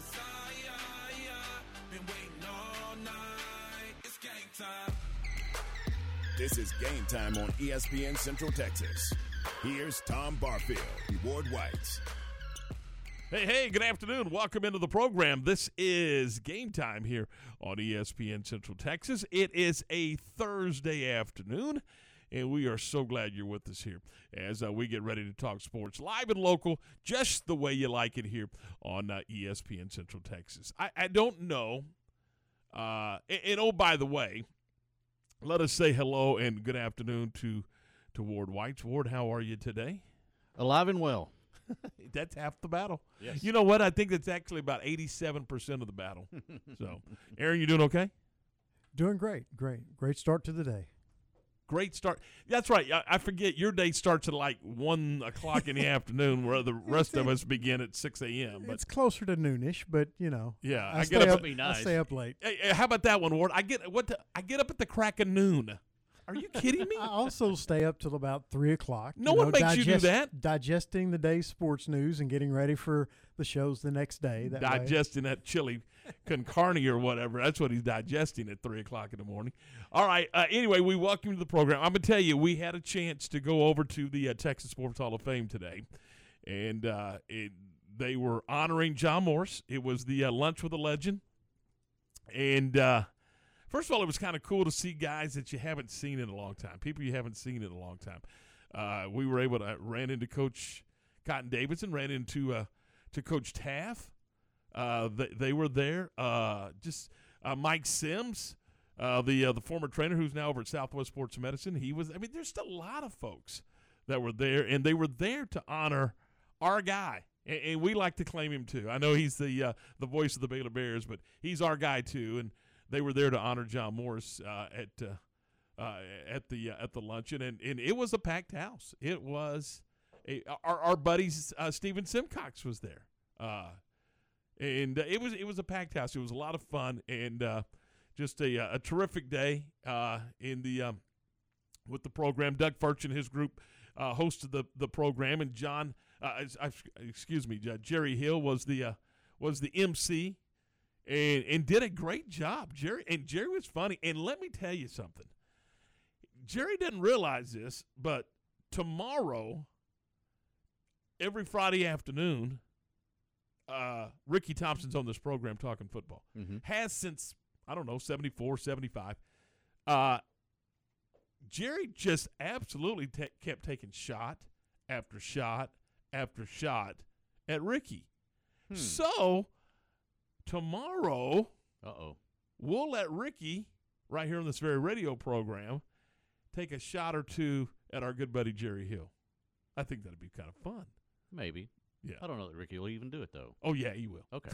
Cause I, I, I been waiting all night. It's game time. This is game time on ESPN Central Texas. Here's Tom Barfield, Ward White. Hey, hey, good afternoon. Welcome into the program. This is game time here on ESPN Central Texas. It is a Thursday afternoon, and we are so glad you're with us here as uh, we get ready to talk sports live and local, just the way you like it here on uh, ESPN Central Texas. I, I don't know. Uh, and, and oh, by the way, let us say hello and good afternoon to to Ward White. Ward, how are you today? Alive and well. That's half the battle. Yes. You know what? I think that's actually about 87% of the battle. so, Aaron, you doing okay? Doing great, great, great start to the day. Great start. That's right. I, I forget your day starts at like 1 o'clock in the afternoon, where the rest of us begin at 6 a.m. But it's closer to noonish, but you know, yeah, I, I, get up. up. Be I stay up late. Hey, hey, how about that one, Ward? I get what? The, I get up at the crack of noon. Are you kidding me? I also stay up till about three o'clock. No you one know, makes you do that. Digesting the day's sports news and getting ready for the shows the next day. That way- digesting that chili con carne or whatever. That's what he's digesting at three o'clock in the morning. All right. Uh, anyway, we welcome you to the program. I'm gonna tell you, we had a chance to go over to the uh, Texas Sports Hall of Fame today, and uh, it, they were honoring John Morris. It was the uh, lunch with a legend, and uh, first of all, it was kind of cool to see guys that you haven't seen in a long time, people you haven't seen in a long time. Uh, we were able to ran into Coach Cotton Davidson, ran into uh, to Coach Taff. Uh, they, they were there. Uh, just uh, Mike Sims, uh, the uh, the former trainer who's now over at Southwest Sports Medicine. He was. I mean, there's still a lot of folks that were there, and they were there to honor our guy. And, and we like to claim him too. I know he's the uh, the voice of the Baylor Bears, but he's our guy too. And they were there to honor John Morris uh, at uh, uh, at the uh, at the luncheon, and, and it was a packed house. It was a, our our buddy uh, Steven Simcox was there. Uh, and it was it was a packed house. It was a lot of fun and just a, a terrific day in the um, with the program. Doug Furch and his group hosted the the program, and John, excuse me, Jerry Hill was the was the MC, and and did a great job. Jerry and Jerry was funny. And let me tell you something. Jerry didn't realize this, but tomorrow, every Friday afternoon, uh, Ricky Thompson's on this program talking football. Mm-hmm. Has since, I don't know, 74, 75. Uh, Jerry just absolutely ta kept taking shot after shot after shot at Ricky. Hmm. So, tomorrow, Uh oh. we'll let Ricky, right here on this very radio program, take a shot or two at our good buddy Jerry Hill. I think that'd be kind of fun. Maybe. Yeah. I don't know that Ricky will even do it though. Oh, yeah, he will. Okay.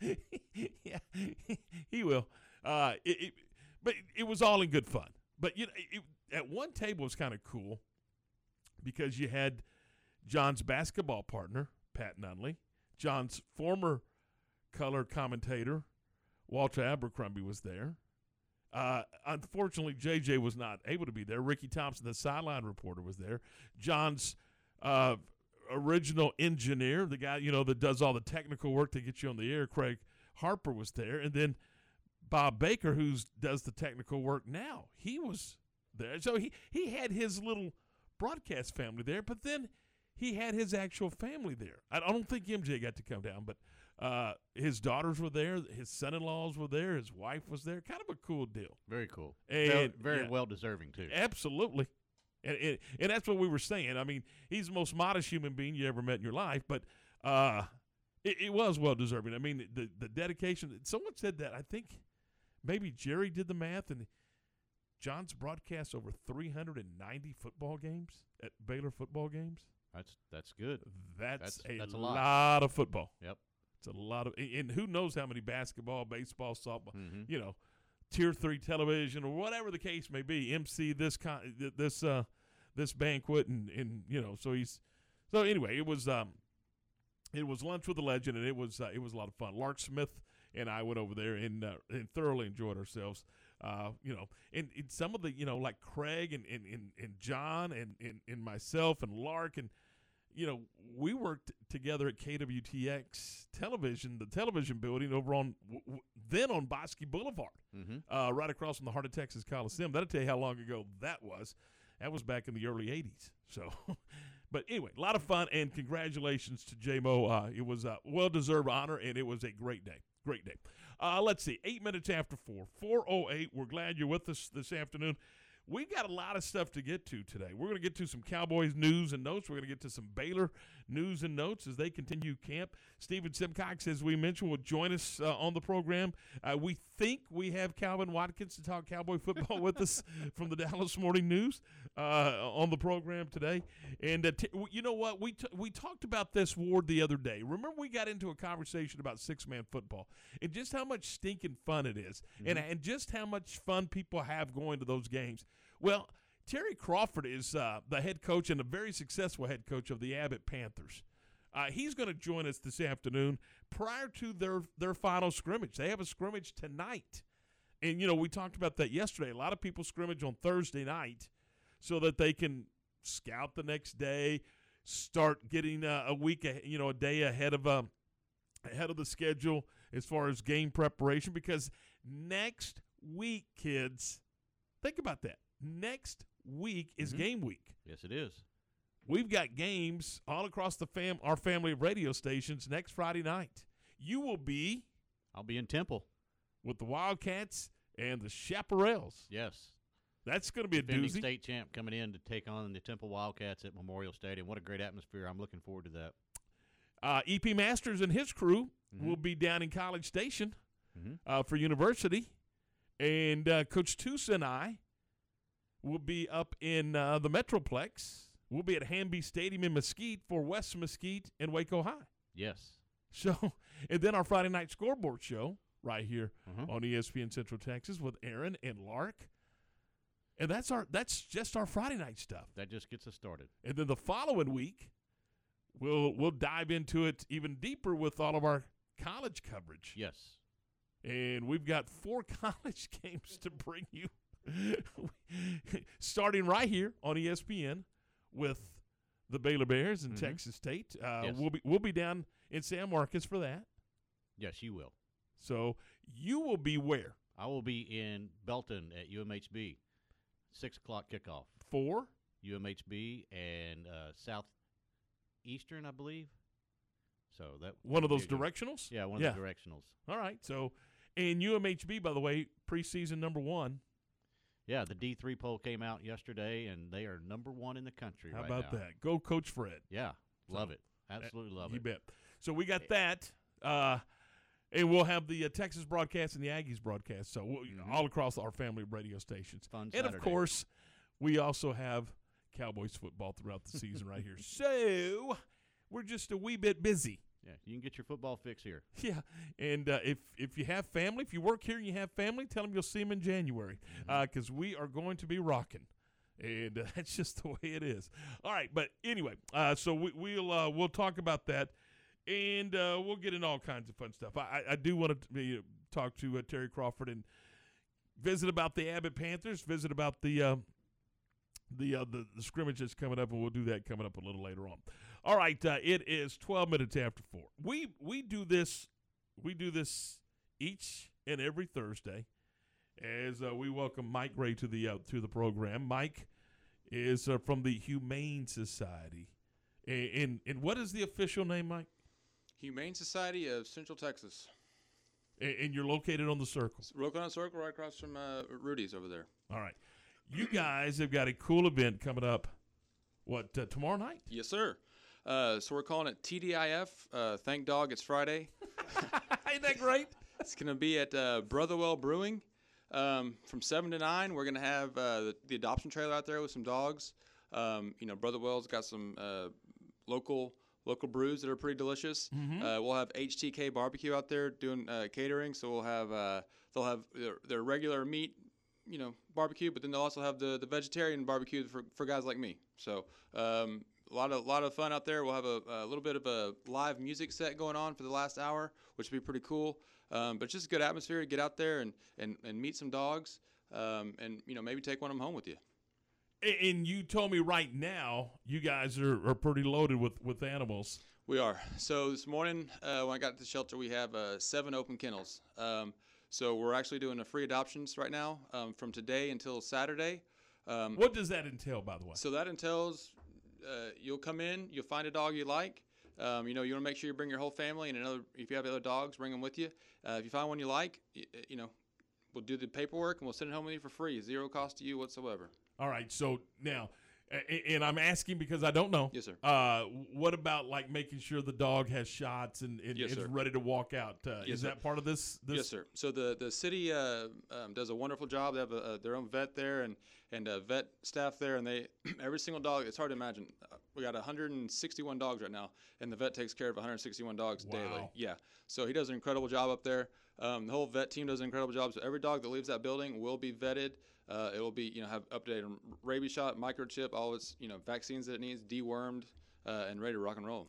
yeah, he will. Uh, it, it, but it was all in good fun. But you know, it, at one table it was kind of cool because you had John's basketball partner Pat Nunley, John's former color commentator Walter Abercrombie was there. Uh, unfortunately, JJ was not able to be there. Ricky Thompson, the sideline reporter, was there. John's uh, original engineer, the guy you know that does all the technical work to get you on the air, Craig Harper was there, and then Bob Baker, who does the technical work now, he was there. So he he had his little broadcast family there, but then he had his actual family there. I don't think MJ got to come down, but uh, his daughters were there, his son-in-laws were there, his wife was there. Kind of a cool deal. Very cool. And- very very yeah. well deserving too. Absolutely. And, and and that's what we were saying. I mean, he's the most modest human being you ever met in your life, but uh, it, it was well deserving. I mean, the the dedication. Someone said that. I think maybe Jerry did the math, and John's broadcast over 390 football games at Baylor football games. That's that's good. That's, That's- a, that's a lot. lot. of football. Yep. It's a lot of, and who knows how many basketball, baseball, softball, Mhm. you know, tier three television or whatever the case may be. MC this con, this uh, this banquet, and and you know, so he's so anyway. It was um, it was lunch with a legend, and it was uh, it was a lot of fun. Lark Smith and I went over there and uh, and thoroughly enjoyed ourselves. Uh, you know, and, and some of the you know like Craig and and, and, and John and, and and myself and Lark and you know, we worked together at KWTX Television, the television building over on then on Bosque Boulevard, Mm-hmm. uh, right across from the Heart of Texas Coliseum. That'll tell you how long ago that was. That was back in the early '80s. So, but anyway, a lot of fun and congratulations to JMO. Uh, it was a well-deserved honor and it was a great day. Great day. Uh, let's see, eight minutes after four, 408. We're glad you're with us this afternoon. We've got a lot of stuff to get to today. We're going to get to some Cowboys news and notes. We're going to get to some Baylor news and notes as they continue camp. Stephen Simcox, as we mentioned, will join us uh, on the program. Uh, we think we have Calvin Watkins to talk Cowboy football with us from the Dallas Morning News uh, on the program today. And uh, t- you know what? We, t- we talked about this, Ward, the other day. Remember, we got into a conversation about six man football and just how much stinking fun it is and, and just how much fun people have going to those games. Well, Terry Crawford is uh, the head coach and a very successful head coach of the Abbott Panthers. Uh, he's going to join us this afternoon prior to their their final scrimmage. They have a scrimmage tonight, and you know we talked about that yesterday. A lot of people scrimmage on Thursday night so that they can scout the next day, start getting uh, a week, you know, a day ahead of um, ahead of the schedule as far as game preparation. Because next week, kids, think about that. Next week is Mhm. game week. Yes, it is. We've got games all across the fam our family of radio stations next Friday night. You will be I'll be in Temple. with the Wildcats and the Chaparrals. Yes. That's going to be a Defending doozy. state champ coming in to take on the Temple Wildcats at Memorial Stadium. What a great atmosphere. I'm looking forward to that. Uh, EP Masters and his crew Mhm. will be down in College Station Mhm. uh, for University, and uh, Coach Tusa and I will be up in uh, the Metroplex. We'll be at Hanby Stadium in Mesquite for West Mesquite and Waco High. Yes. So, and then our Friday night scoreboard show right here Mhm. on ESPN Central Texas with Aaron and Lark. And that's our that's just our Friday night stuff. That just gets us started. And then the following week, we'll we'll dive into it even deeper with all of our college coverage. Yes. And we've got four college games to bring you, starting right here on ESPN with the Baylor Bears and Mhm. Texas State. Uh, Yes. We'll be we'll be down in San Marcos for that. Yes, you will. So you will be where I will be in Belton at UMHB. Six o'clock kickoff. Four. UMHB and uh, Southeastern, I believe. So that One of those be a good- directionals. Yeah, one of Yeah. the directionals. All right. So, and UMHB, by the way, preseason number one. Yeah, the D three poll came out yesterday, and they are number one in the country. How right about now. that? Go, Coach Fred. Yeah, love it. Absolutely love you it. You bet. So we got that, uh, and we'll have the uh, Texas broadcast and the Aggies broadcast. So we'll, Mhm. all across our family of radio stations, Fun and of course, we also have Cowboys football throughout the season right here. So we're just a wee bit busy. Yeah, you can get your football fix here. Yeah, and uh, if if you have family, if you work here and you have family, tell them you'll see them in January because we are going to be rocking, and uh, that's just the way it is. All right, but anyway, uh, so we, we'll uh, we'll talk about that, and uh, we'll get in all kinds of fun stuff. I, I- do want to uh, talk to uh, Terry Crawford and visit about the Abbott Panthers, visit about the. Uh, the, uh, the the scrimmage that's coming up, and we'll do that coming up a little later on. All right, uh, it is twelve minutes after four. We we do this we do this each and every Thursday, as uh, we welcome Mike Gray to the uh, to the program. Mike is uh, from the Humane Society, and, and and what is the official name, Mike? Humane Society of Central Texas. And, and you're located on the Circle. Rocono Circle, right across from uh, Rudy's over there. All right, you guys have got a cool event coming up. What uh, tomorrow night? Yes, sir. Uh, so we're calling it TDIF. Uh, Thank Dog. It's Friday. Ain't that great? It's gonna be at uh, Brotherwell Brewing um, from seven to nine. We're gonna have uh, the, the adoption trailer out there with some dogs. Um, you know, Brotherwell's got some uh, local local brews that are pretty delicious. Uh, we'll have HTK Barbecue out there doing uh, catering. So we'll have uh, they'll have their, their regular meat, you know, barbecue, but then they'll also have the, the vegetarian barbecue for, for guys like me. So um, a lot of lot of fun out there. We'll have a, a little bit of a live music set going on for the last hour, which will be pretty cool. Um, but just a good atmosphere to get out there and, and, and meet some dogs, um, and you know maybe take one of them home with you. And you told me right now you guys are, are pretty loaded with, with animals. We are. So this morning, uh, when I got to the shelter, we have uh, seven open kennels. Um, so we're actually doing a free adoptions right now um, from today until Saturday. Um, What does that entail, by the way? So that entails uh, you'll come in, you'll find a dog you like. Um, you know, you want to make sure you bring your whole family and another. If you have other dogs, bring them with you. Uh, if you find one you like, you, you know, we'll do the paperwork and we'll send it home with you for free, zero cost to you whatsoever. All right. So now, and I'm asking because I don't know. Yes, sir. Uh, what about like making sure the dog has shots and, and Yes, is ready to walk out? Uh, Yes, is sir. that part of this? this Yes, sir. So the the city uh, um, does a wonderful job. They have a, their own vet there and and a vet staff there, and they every single dog. It's hard to imagine. Uh, we got 161 dogs right now, and the vet takes care of 161 dogs daily. Wow. Yeah. So he does an incredible job up there. Um, the whole vet team does an incredible job. So every dog that leaves that building will be vetted. Uh, it will be you know have updated rabies shot, microchip, all its you know vaccines that it needs, dewormed, uh, and ready to rock and roll.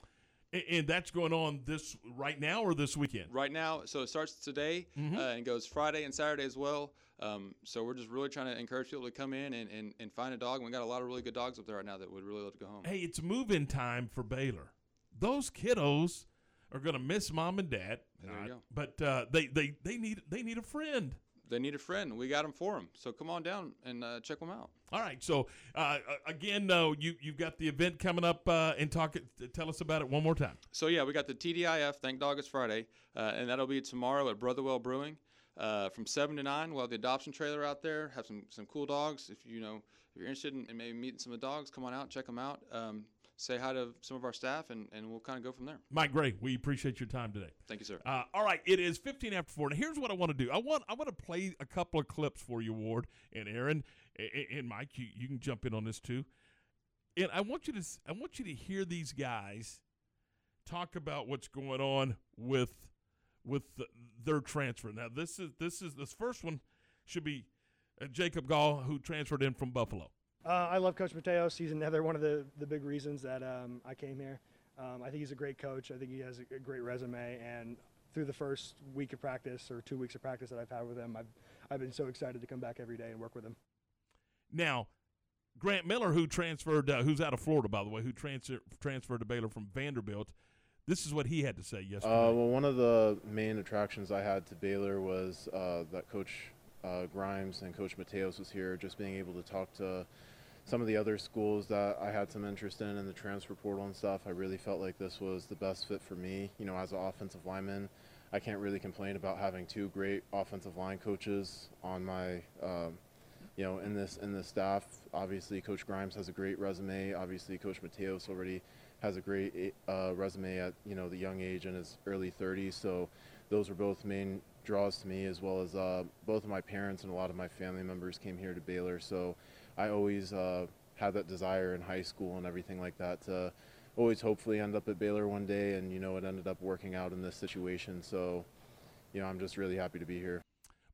A- And that's going on this right now or this weekend? right now. So it starts today Mm-hmm. uh, and goes Friday and Saturday as well. Um, so we're just really trying to encourage people to come in and, and, and find a dog. And we got a lot of really good dogs up there right now that would really love to go home. Hey, it's move-in time for Baylor. Those kiddos are going to miss mom and dad. There you Not- go. But uh, they, they they need they need a friend. They need a friend. We got them for them. So come on down and uh, check them out. All right. So uh, again, no, you you've got the event coming up, uh, and talk. Tell us about it one more time. So yeah, we got the TDIF. Thank Dog It's Friday, uh, and that'll be tomorrow at Brotherwell Brewing uh, from seven to nine. We'll have the adoption trailer out there. Have some some cool dogs. If you know if you're interested in, in maybe meeting some of the dogs, come on out, check them out. Um, say hi to some of our staff, and, and we'll kind of go from there. Mike Gray, we appreciate your time today. Thank you, sir. Uh, all right, it is 15 after 4. And here's what I want to do. I want I want to play a couple of clips for you, Ward and Aaron and, Mike. You, you can jump in on this too. And I want you to I want you to hear these guys talk about what's going on with with the, their transfer. Now, this is this is this first one should be uh, Jacob Gall who transferred in from Buffalo. Uh, I love Coach Mateos. He's another one of the, the big reasons that um, I came here. Um, I think he's a great coach. I think he has a, a great resume. And through the first week of practice or two weeks of practice that I've had with him, I've, I've been so excited to come back every day and work with him. Now, Grant Miller, who transferred, uh, who's out of Florida, by the way, who transfer, transferred to Baylor from Vanderbilt, this is what he had to say yesterday. Uh, well, one of the main attractions I had to Baylor was uh, that Coach uh, Grimes and Coach Mateos was here. Just being able to talk to some of the other schools that I had some interest in in the transfer portal and stuff, I really felt like this was the best fit for me. You know, as an offensive lineman, I can't really complain about having two great offensive line coaches on my, um, you know, in this in this staff. Obviously, Coach Grimes has a great resume. Obviously, Coach Mateos already has a great uh, resume at you know the young age in his early 30s. So those were both main draws to me, as well as uh, both of my parents and a lot of my family members came here to Baylor. So I always uh, had that desire in high school and everything like that to always hopefully end up at Baylor one day. And you know it ended up working out in this situation. So you know I'm just really happy to be here.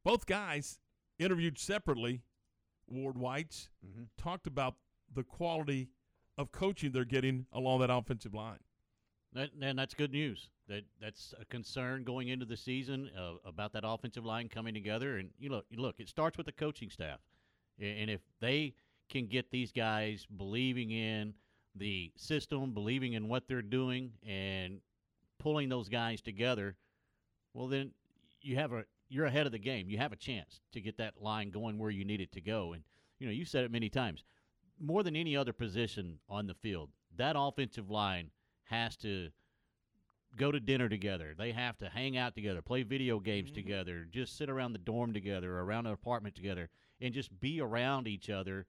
Both guys interviewed separately, Ward Whites, Mhm. talked about the quality of coaching they're getting along that offensive line. That, and that's good news. That that's a concern going into the season uh, about that offensive line coming together. And you look, you look, it starts with the coaching staff, A- and if they can get these guys believing in the system, believing in what they're doing, and pulling those guys together, well, then you have a you're ahead of the game. You have a chance to get that line going where you need it to go. And you know, you said it many times. More than any other position on the field, that offensive line has to go to dinner together. They have to hang out together, play video games mm-hmm. together, just sit around the dorm together, around an apartment together, and just be around each other.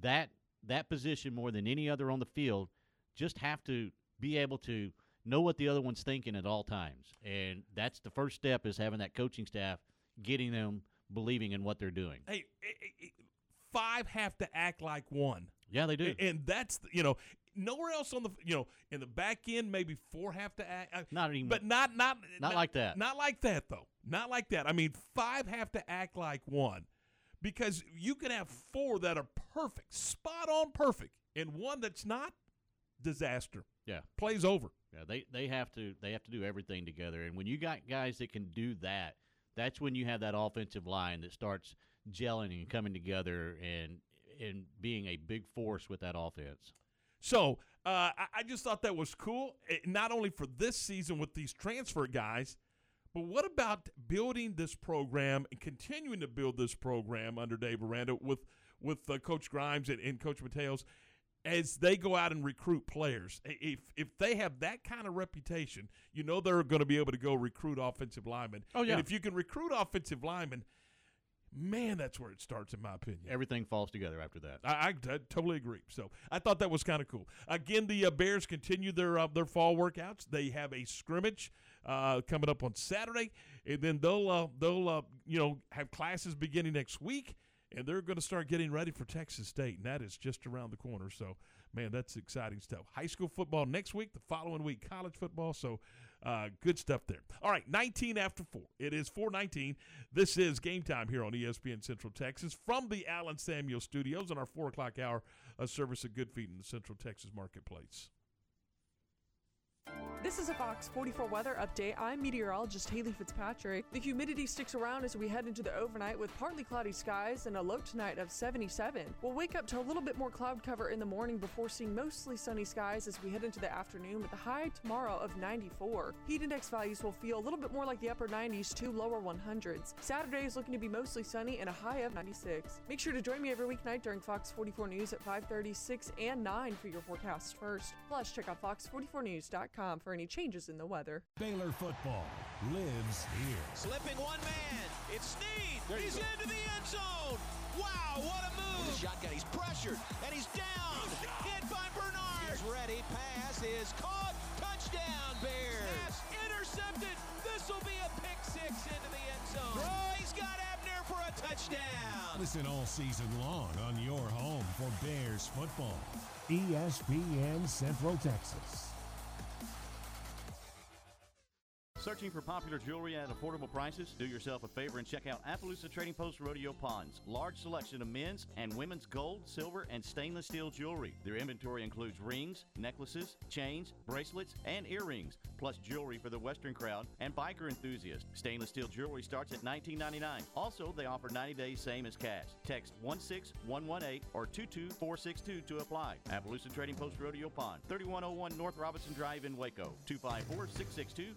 That that position more than any other on the field, just have to be able to know what the other one's thinking at all times. And that's the first step is having that coaching staff getting them believing in what they're doing. Hey, eh, eh, eh, five have to act like one. Yeah, they do. And that's, you know, nowhere else on the, you know, in the back end, maybe four have to act. uh, Not even But not, not, Not like that. Not like that, though. Not like that. I mean, five have to act like one because you can have four that are perfect, spot on perfect, and one that's not, disaster. Yeah. Plays over. Yeah, they they have to they have to do everything together. And when you got guys that can do that, that's when you have that offensive line that starts gelling and coming together and and being a big force with that offense. So uh, I, I just thought that was cool, eh, not only for this season with these transfer guys, but what about building this program and continuing to build this program under Dave Aranda with with uh, Coach Grimes and, and Coach Mateos as they go out and recruit players? If if they have that kind of reputation, you know they're going to be able to go recruit offensive linemen. Oh, yeah. And if you can recruit offensive linemen, man, that's where it starts, in my opinion. Everything falls together after that. I, I, I totally agree. So I thought that was kind of cool. Again, the uh, Bears continue their uh, their fall workouts. They have a scrimmage uh, coming up on Saturday, and then they'll uh, they'll uh, you know have classes beginning next week, and they're going to start getting ready for Texas State, and that is just around the corner. So man, that's exciting stuff. High school football next week. The following week, college football. So. Uh, good stuff there. All right, 19 after 4. It is 419. This is game time here on ESPN Central Texas from the Allen Samuel Studios on our 4 o'clock hour of service of Good Feet in the Central Texas Marketplace. This is a Fox 44 weather update. I'm meteorologist Haley Fitzpatrick. The humidity sticks around as we head into the overnight with partly cloudy skies and a low tonight of 77. We'll wake up to a little bit more cloud cover in the morning before seeing mostly sunny skies as we head into the afternoon with a high tomorrow of 94. Heat index values will feel a little bit more like the upper 90s to lower 100s. Saturday is looking to be mostly sunny and a high of 96. Make sure to join me every weeknight during Fox 44 News at 5:30, 6, and 9 for your forecast first. Plus, check out fox44news.com for any changes in the weather. Baylor football lives here. Slipping one man. It's Sneed. He's into the end zone. Wow, what a move. With a shotgun. He's pressured and he's down. Hit by Bernard. He's ready. Pass is caught. Touchdown, Bears. Pass intercepted. This will be a pick six into the end zone. Throw. He's got Abner for a touchdown. Listen all season long on your home for Bears football. ESPN Central Texas. Searching for popular jewelry at affordable prices? Do yourself a favor and check out Appaloosa Trading Post Rodeo Pawns. Large selection of men's and women's gold, silver, and stainless steel jewelry. Their inventory includes rings, necklaces, chains, bracelets, and earrings, plus jewelry for the Western crowd and biker enthusiasts. Stainless steel jewelry starts at $19.99. Also, they offer 90 days same as cash. Text 16118 or 22462 to apply. Appaloosa Trading Post Rodeo Pawn, 3101 North Robinson Drive in Waco, 254 662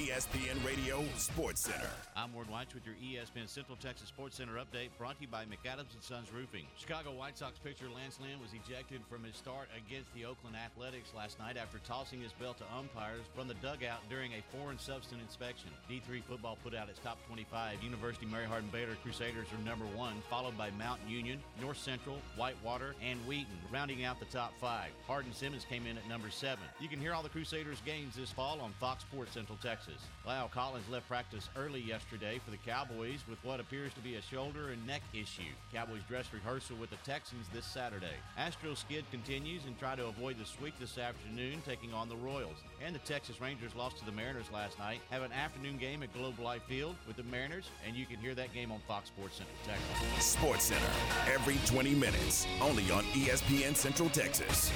ESPN Radio Sports Center. I'm Ward White with your ESPN Central Texas Sports Center update brought to you by McAdams and Sons Roofing. Chicago White Sox pitcher Lance Lynn was ejected from his start against the Oakland Athletics last night after tossing his belt to umpires from the dugout during a foreign substance inspection. D3 football put out its top 25. University Mary Hardin Baylor Crusaders are number one, followed by Mount Union, North Central, Whitewater, and Wheaton, rounding out the top five. Hardin Simmons came in at number seven. You can hear all the Crusaders games this fall on Fox Sports Central Texas. La'el Collins left practice early yesterday for the Cowboys with what appears to be a shoulder and neck issue. Cowboys dress rehearsal with the Texans this Saturday. Astro skid continues and try to avoid the sweep this afternoon, taking on the Royals. And the Texas Rangers lost to the Mariners last night. Have an afternoon game at Globe Life Field with the Mariners, and you can hear that game on Fox Sports Central Texas. Sports Center, every 20 minutes, only on ESPN Central Texas.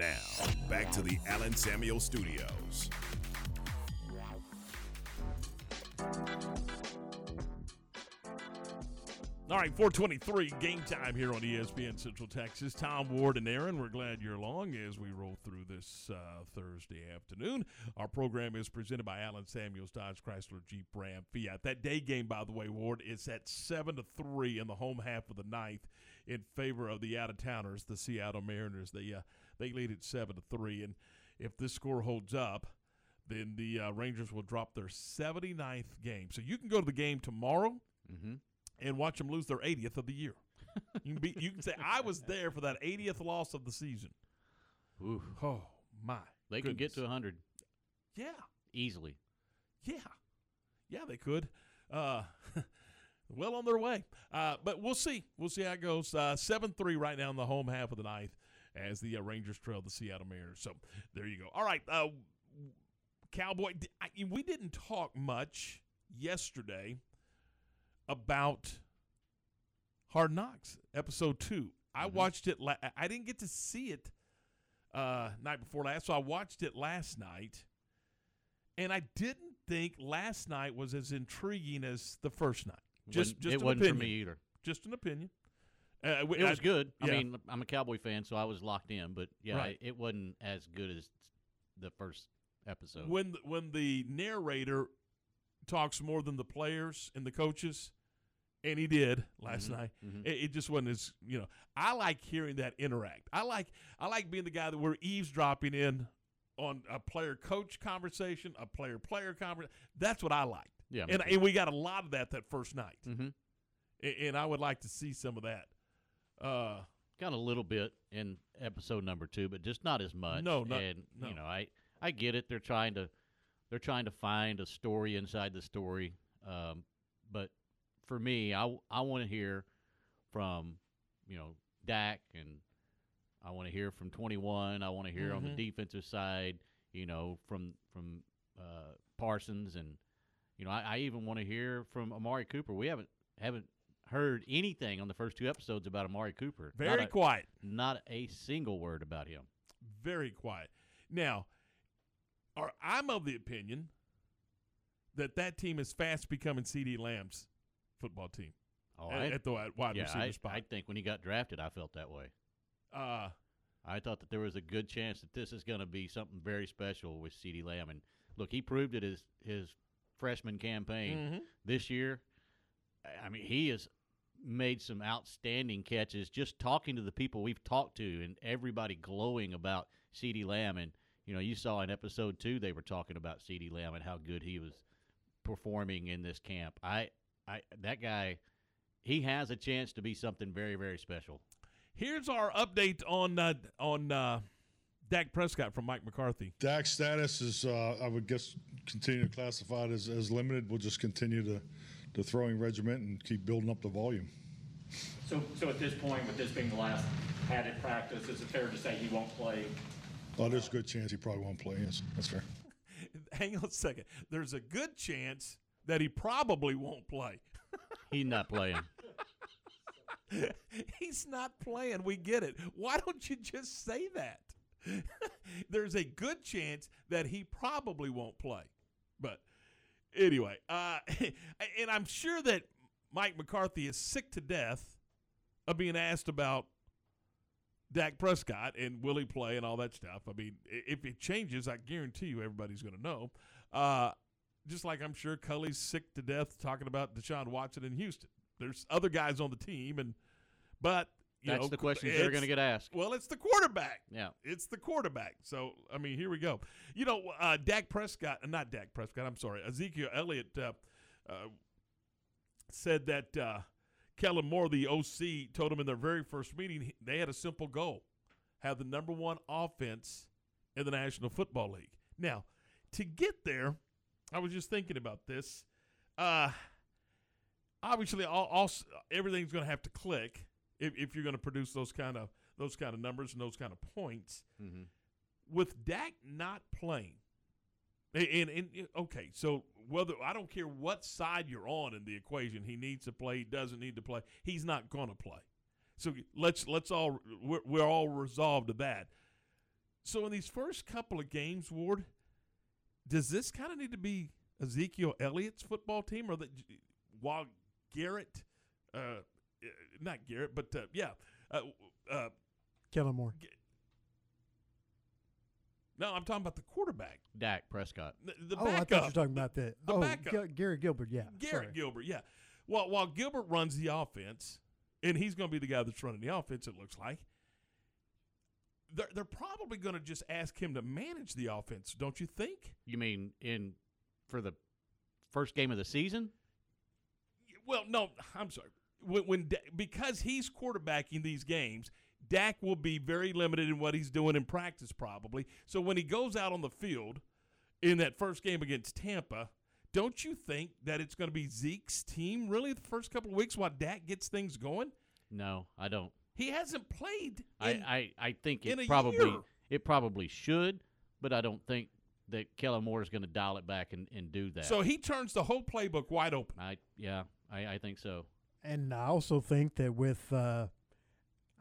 Now, back to the Allen Samuel Studios. All right, 423 game time here on ESPN Central Texas. Tom Ward and Aaron, we're glad you're along as we roll through this uh, Thursday afternoon. Our program is presented by Allen Samuels Dodge Chrysler Jeep Ram Fiat. That day game, by the way, Ward, is at 7 to 3 in the home half of the ninth in favor of the out of towners, the Seattle Mariners. The uh, they lead at 7 to 3. And if this score holds up, then the uh, Rangers will drop their 79th game. So you can go to the game tomorrow Mm-hmm. and watch them lose their 80th of the year. You can be, you can say I was there for that 80th loss of the season. Oh my! They could get goodness. to 100 Yeah, easily. yeah, yeah. They could. Uh, well on their way. Uh, but we'll see. We'll see how it goes. Uh, Seven three right now in the home half of the ninth as the uh, Rangers trail the Seattle Mariners. So there you go. All right, uh, Cowboy. I, we didn't talk much yesterday about Hard Knocks episode two. I watched it. La- I didn't get to see it uh, night before last, so I watched it last night, and I didn't think last night was as intriguing as the first night. Just, just it wasn't opinion. for me either. Just an opinion. Uh, It was I- good. I mean, I'm a Cowboy fan, so I was locked in. But yeah, Right. it, it wasn't as good as the first episode. when the- when the narrator talks more than the players and the coaches, and he did last Mhm, night. mhm. It, it just wasn't as you know. I like hearing that interact. I like I like being the guy that we're eavesdropping in on a player coach conversation, a player player conversation. That's what I liked. Yeah, and and we got a lot of that that first night, mm-hmm. and, and I would like to see some of that. Uh, Got a little bit in episode number two, but just not as much. No, not- and no. you know, I I get it. They're trying to they're trying to find a story inside the story. Um, but for me, I I want to hear from you know Dak and I want to hear from 21. I want to hear on the Mhm. defensive side, you know, from from uh, Parsons and you know, I, I even want to hear from Amari Cooper. We haven't haven't heard anything on the first two episodes about Amari Cooper. Not very a- quiet. Not a single word about him. very quiet. Now, are, I'm of the opinion that that team is fast becoming CeeDee Lamb's football team Oh, at, I, at the wide, yeah, receiver I, spot. I think when he got drafted, I felt that way. uh, I thought that there was a good chance that this is going to be something very special with CeeDee Lamb. And look, he proved it his his freshman campaign mhm. this year. I mean, he has made some outstanding catches. Just talking to the people we've talked to, and everybody glowing about CeeDee Lamb. And you know, you saw in episode two they were talking about CeeDee Lamb and how good he was performing in this camp. I, I, that guy, he has a chance to be something very, very special. Here's our update on uh, on uh, Dak Prescott from Mike McCarthy. Dak's status is, uh, I would guess, continue to classify it as, as limited. We'll just continue to the throwing regiment and keep building up the volume. So, so at this point, with this being the last padded practice, is it fair to say he won't play? Oh, there's a good chance he probably won't play. Yes, that's fair. Hang on a second. There's a good chance that he probably won't play. He's not playing. He's not playing. We get it. Why don't you just say that? There's a good chance that he probably won't play. But anyway, uh, and I'm sure that Mike McCarthy is sick to death of being asked about Dak Prescott and will he play and all that stuff. I mean, if it changes, I guarantee you everybody's going to know. Uh, just like I'm sure Culley's sick to death talking about Deshaun Watson in Houston. There's other guys on the team, and but That's know, the questions they're going to get asked. Well, it's the quarterback. Yeah. It's the quarterback. So, I mean, here we go. You know, uh, Dak Prescott, uh, not Dak Prescott, I'm sorry, Ezekiel Elliott uh, uh, said that uh, Kellen Moore, the OC, told him in their very first meeting they had a simple goal have the number one offense in the National Football League. Now, to get there, I was just thinking about this. Uh, obviously, all, all everything's going to have to click if, if you're going to produce those kind of those kind of numbers and those kind of points. Mm-hmm. With Dak not playing, and, and, and okay, so whether I don't care what side you're on in the equation, he needs to play, he doesn't need to play, he's not going to play. So let's let's all we're, we're all resolved to that. So in these first couple of games, Ward, does this kind of need to be Ezekiel Elliott's football team, or that while Garrett uh, uh, not Garrett, but uh, yeah, uh, uh, Kellen Moore. no, I'm talking about the quarterback, Dak Prescott. the, the oh, I backup. thought you were talking about that. The oh, backup. Gil- Gary Gilbert. Yeah, Garrett sorry. Gilbert, yeah. Well, while Gilbert runs the offense, and he's going to be the guy that's running the offense, it looks like. They're, they're probably going to just ask him to manage the offense, don't you think? You mean in for the first game of the season? Well, no, I'm sorry. When, when because he's quarterbacking these games, Dak will be very limited in what he's doing in practice, probably. So when he goes out on the field in that first game against Tampa, don't you think that it's going to be Zeke's team really the first couple of weeks while Dak gets things going? No, I don't. He hasn't played. I, in- I, I think in it probably year. it probably should, but I don't think that Kellen Moore is going to dial it back and, and do that. So he turns the whole playbook wide open. I yeah, I, I think so. And I also think that with, uh,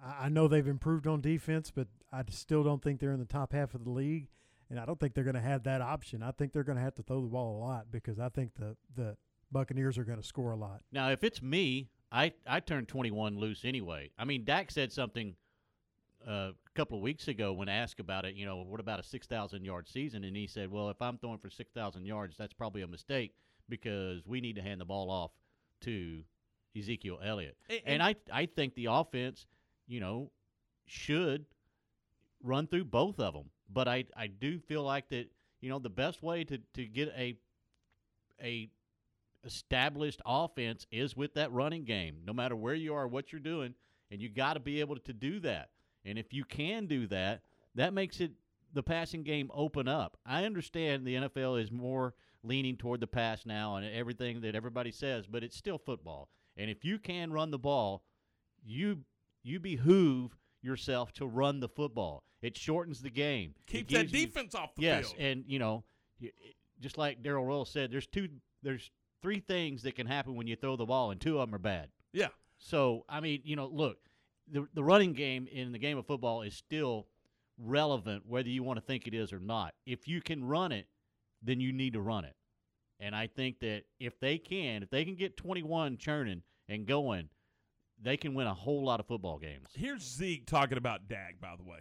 I know they've improved on defense, but I still don't think they're in the top half of the league. And I don't think they're going to have that option. I think they're going to have to throw the ball a lot because I think the, the Buccaneers are going to score a lot. Now, if it's me, I I turn 21 loose anyway. I mean, Dak said something uh, a couple of weeks ago when asked about it. You know, what about a 6,000 yard season? And he said, well, if I'm throwing for 6,000 yards, that's probably a mistake because we need to hand the ball off to Ezekiel Elliott. And- And, I I think the offense, you know, should run through both of them. But I I do feel like that you know the best way to to get a a established offense is with that running game. No matter where you are, what you're doing, and you got to be able to do that. And if you can do that, that makes it the passing game open up. I understand the NFL is more leaning toward the pass now and everything that everybody says, but it's still football. And if you can run the ball, you you behoove yourself to run the football. It shortens the game. Keep that gives you- defense off the yes, field. and you know, just like Darrell Royal said, there's two, there's three things that can happen when you throw the ball, and two of them are bad. Yeah. So I mean, you know, look, the the running game in the game of football is still relevant, whether you want to think it is or not. If you can run it, then you need to run it. And I think that if they can, if they can get 21 churning and going, they can win a whole lot of football games. Here's Zeke talking about Dak, by the way.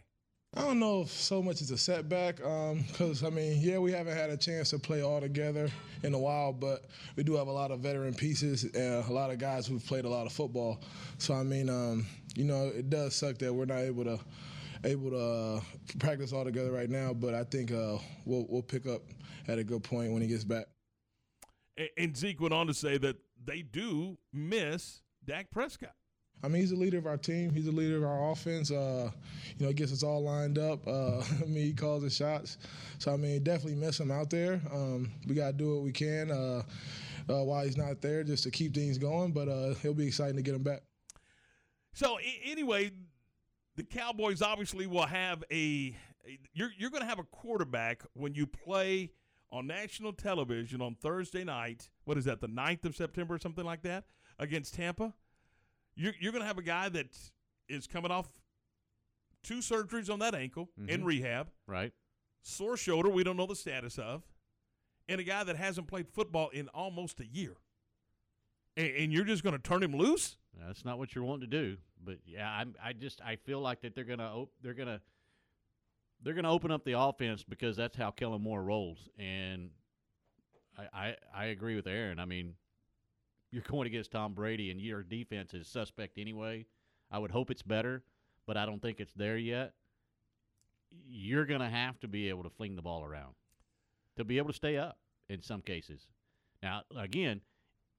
I don't know if so much it's a setback, because I mean, yeah, we haven't had a chance to play all together in a while, but we do have a lot of veteran pieces and a lot of guys who've played a lot of football. So I mean, um, you know, it does suck that we're not able to able to uh, practice all together right now, but I think uh, we'll we'll pick up at a good point when he gets back. And Zeke went on to say that they do miss Dak Prescott. I mean, he's the leader of our team. He's the leader of our offense. Uh, you know, he gets us all lined up. Uh, I mean, he calls the shots. So I mean, definitely miss him out there. Um, we got to do what we can uh, uh, while he's not there, just to keep things going. But uh, it'll be exciting to get him back. So a- anyway, the Cowboys obviously will have a. a- You're you're going to have a quarterback when you play on national television on Thursday night. What is that? The 9th of September or something like that against Tampa. You're you're going to have a guy that is coming off two surgeries on that ankle in Mhm. rehab, Right. sore shoulder. We don't know the status of, and a guy that hasn't played football in almost a year. And, and you're just going to turn him loose? That's not what you're wanting to do, but yeah, I'm, I just I feel like that they're gonna op- they're gonna they're gonna open up the offense because that's how Kellen Moore rolls, and I I, I agree with Aaron. I mean, you're going against Tom Brady, and your defense is suspect anyway. I would hope it's better, but I don't think it's there yet. You're gonna have to be able to fling the ball around to be able to stay up in some cases. Now, again,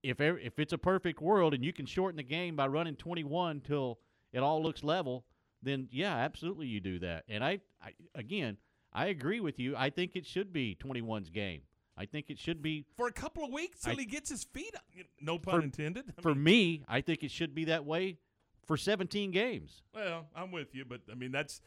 if if it's a perfect world and you can shorten the game by running 21 till it all looks level, then yeah, absolutely you do that. And I, I again, I agree with you. I think it should be 21's game. I think it should be for a couple of weeks till I- he gets his feet up. No pun for- intended. I For mean, me, I think it should be that way for 17 games. well, I'm with you, but I mean that's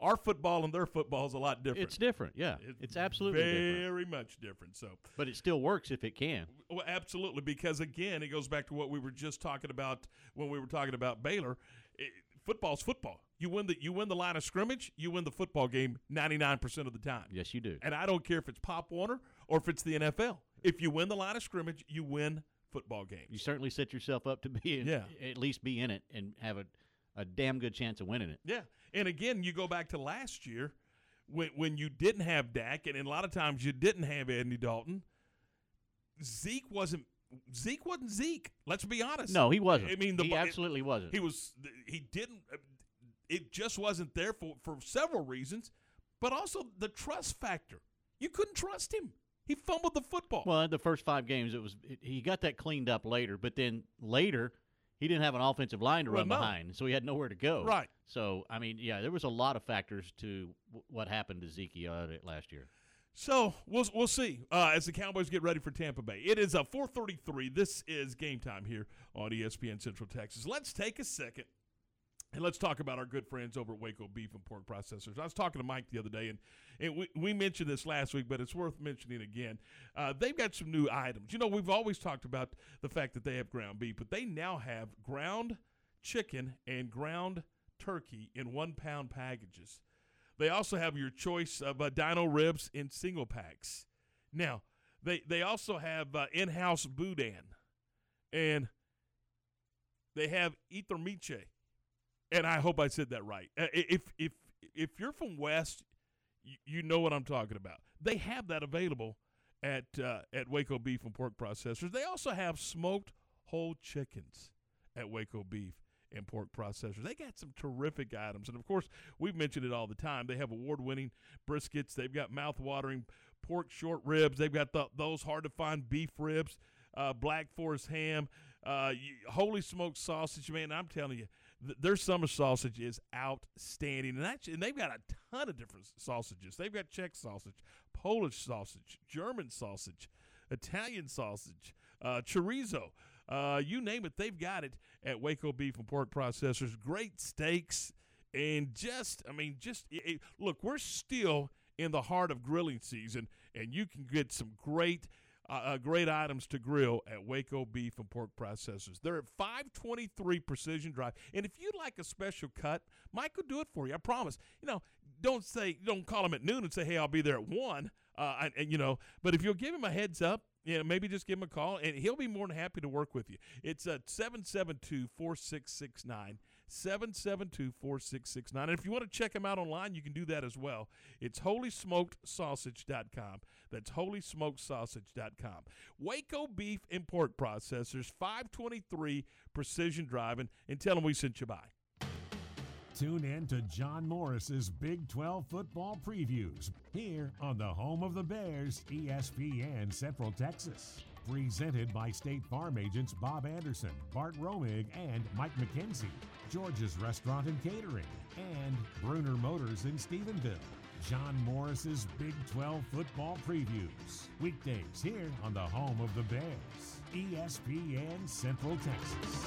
our football and their football is a lot different. It's different, yeah. It's absolutely very different. much different. So, But it still works if it can. well, absolutely, because again, it goes back to what we were just talking about when we were talking about Baylor. It, football's football. You win the you win the line of scrimmage. You win the football game 99 percent of the time. Yes, you do. And I don't care if it's Pop Warner or if it's the NFL. If you win the line of scrimmage, you win football games. You certainly set yourself up to be in, Yeah. at least be in it and have a, a damn good chance of winning it. Yeah, and again, you go back to last year when when you didn't have Dak, and a lot of times you didn't have Andy Dalton. Zeke wasn't Zeke wasn't Zeke. Let's be honest. No, he wasn't. I mean, the He absolutely wasn't. He was. He didn't. It just wasn't there for for several reasons, but also the trust factor. You couldn't trust him. He fumbled the football. Well, the first five games, it was he got that cleaned up later, but then later he didn't have an offensive line to Well, run no. behind, so he had nowhere to go. Right. So I mean, yeah, there was a lot of factors to w- what happened to Zeke last year. So we'll we'll see uh, as the Cowboys get ready for Tampa Bay. It is a 4:33. This is game time here on ESPN Central Texas. Let's take a second and let's talk about our good friends over at Waco Beef and Pork Processors. I was talking to Mike the other day, and, and we, we mentioned this last week, but it's worth mentioning again. Uh, they've got some new items. You know, we've always talked about the fact that they have ground beef, but they now have ground chicken and ground turkey in one pound packages. They also have your choice of uh, dino ribs in single packs. Now, they they also have uh, in-house boudin, and they have ethermiche, and I hope I said that right. Uh, if if if you're from West, you, you know what I'm talking about. They have that available at uh, at Waco Beef and Pork Processors. They also have smoked whole chickens at Waco Beef and Pork Processors. They got some terrific items, and of course, we've mentioned it all the time. They have award-winning briskets. They've got mouth-watering pork short ribs. They've got the, those hard-to-find beef ribs, uh, Black Forest ham, uh, holy smoked sausage. Man, I'm telling you, th- their summer sausage is outstanding, and actually, and they've got a ton of different sausages. They've got Czech sausage, Polish sausage, German sausage, Italian sausage, uh, chorizo. Uh, you name it, they've got it at Waco Beef and Pork Processors. Great steaks and just, I mean, just it, it- look, we're still in the heart of grilling season, and you can get some great. Uh, uh, great items to grill at Waco Beef and Pork Processors. They're at 523 Precision Drive. And if you'd like a special cut, Mike will do it for you. I promise. You know, don't say, don't call him at noon and say, hey, I'll be there at 1. Uh, and, and, you know, but if you'll give him a heads up, you know, maybe just give him a call, and he'll be more than happy to work with you. It's uh, at 772 4669. 772 4669. And if you want to check him out online, you can do that as well. It's holysmokedsausage.com. That's holysmokedsausage.com. Waco Beef Pork Processors, 523 Precision Driving, and tell them we sent you by. Tune in to John Morris's Big 12 football previews here on the home of the Bears, ESPN Central Texas. Presented by State Farm agents Bob Anderson, Bart Romig, and Mike McKenzie. George's Restaurant and Catering, and Bruner Motors in Stephenville. John Morris's Big 12 football previews. Weekdays here on the home of the Bears, ESPN Central Texas.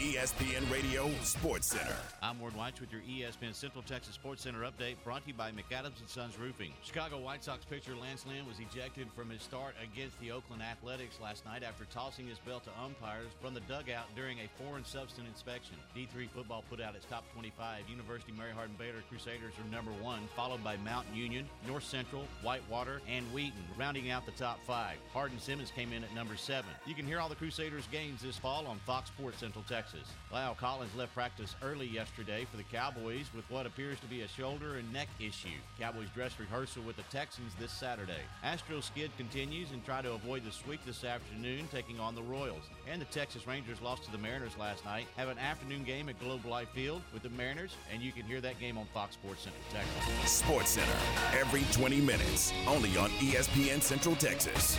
ESPN Radio Sports Center. I'm Ward White with your ESPN Central Texas Sports Center update brought to you by McAdams and Sons Roofing. Chicago White Sox pitcher Lance Lynn was ejected from his start against the Oakland Athletics last night after tossing his belt to umpires from the dugout during a foreign substance inspection. D3 football put out its top 25. University Mary Hardin Baylor Crusaders are number one, followed by Mount Union, North Central, Whitewater, and Wheaton, rounding out the top five. Hardin Simmons came in at number seven. You can hear all the Crusaders games this fall on Fox Sports Central Texas. Texas. La'el Collins left practice early yesterday for the Cowboys with what appears to be a shoulder and neck issue. Cowboys dress rehearsal with the Texans this Saturday. Astros skid continues and try to avoid the sweep this afternoon, taking on the Royals. And the Texas Rangers lost to the Mariners last night. Have an afternoon game at Globe Life Field with the Mariners, and you can hear that game on Fox Sports Central Texas. Sports Center, every 20 minutes, only on ESPN Central Texas.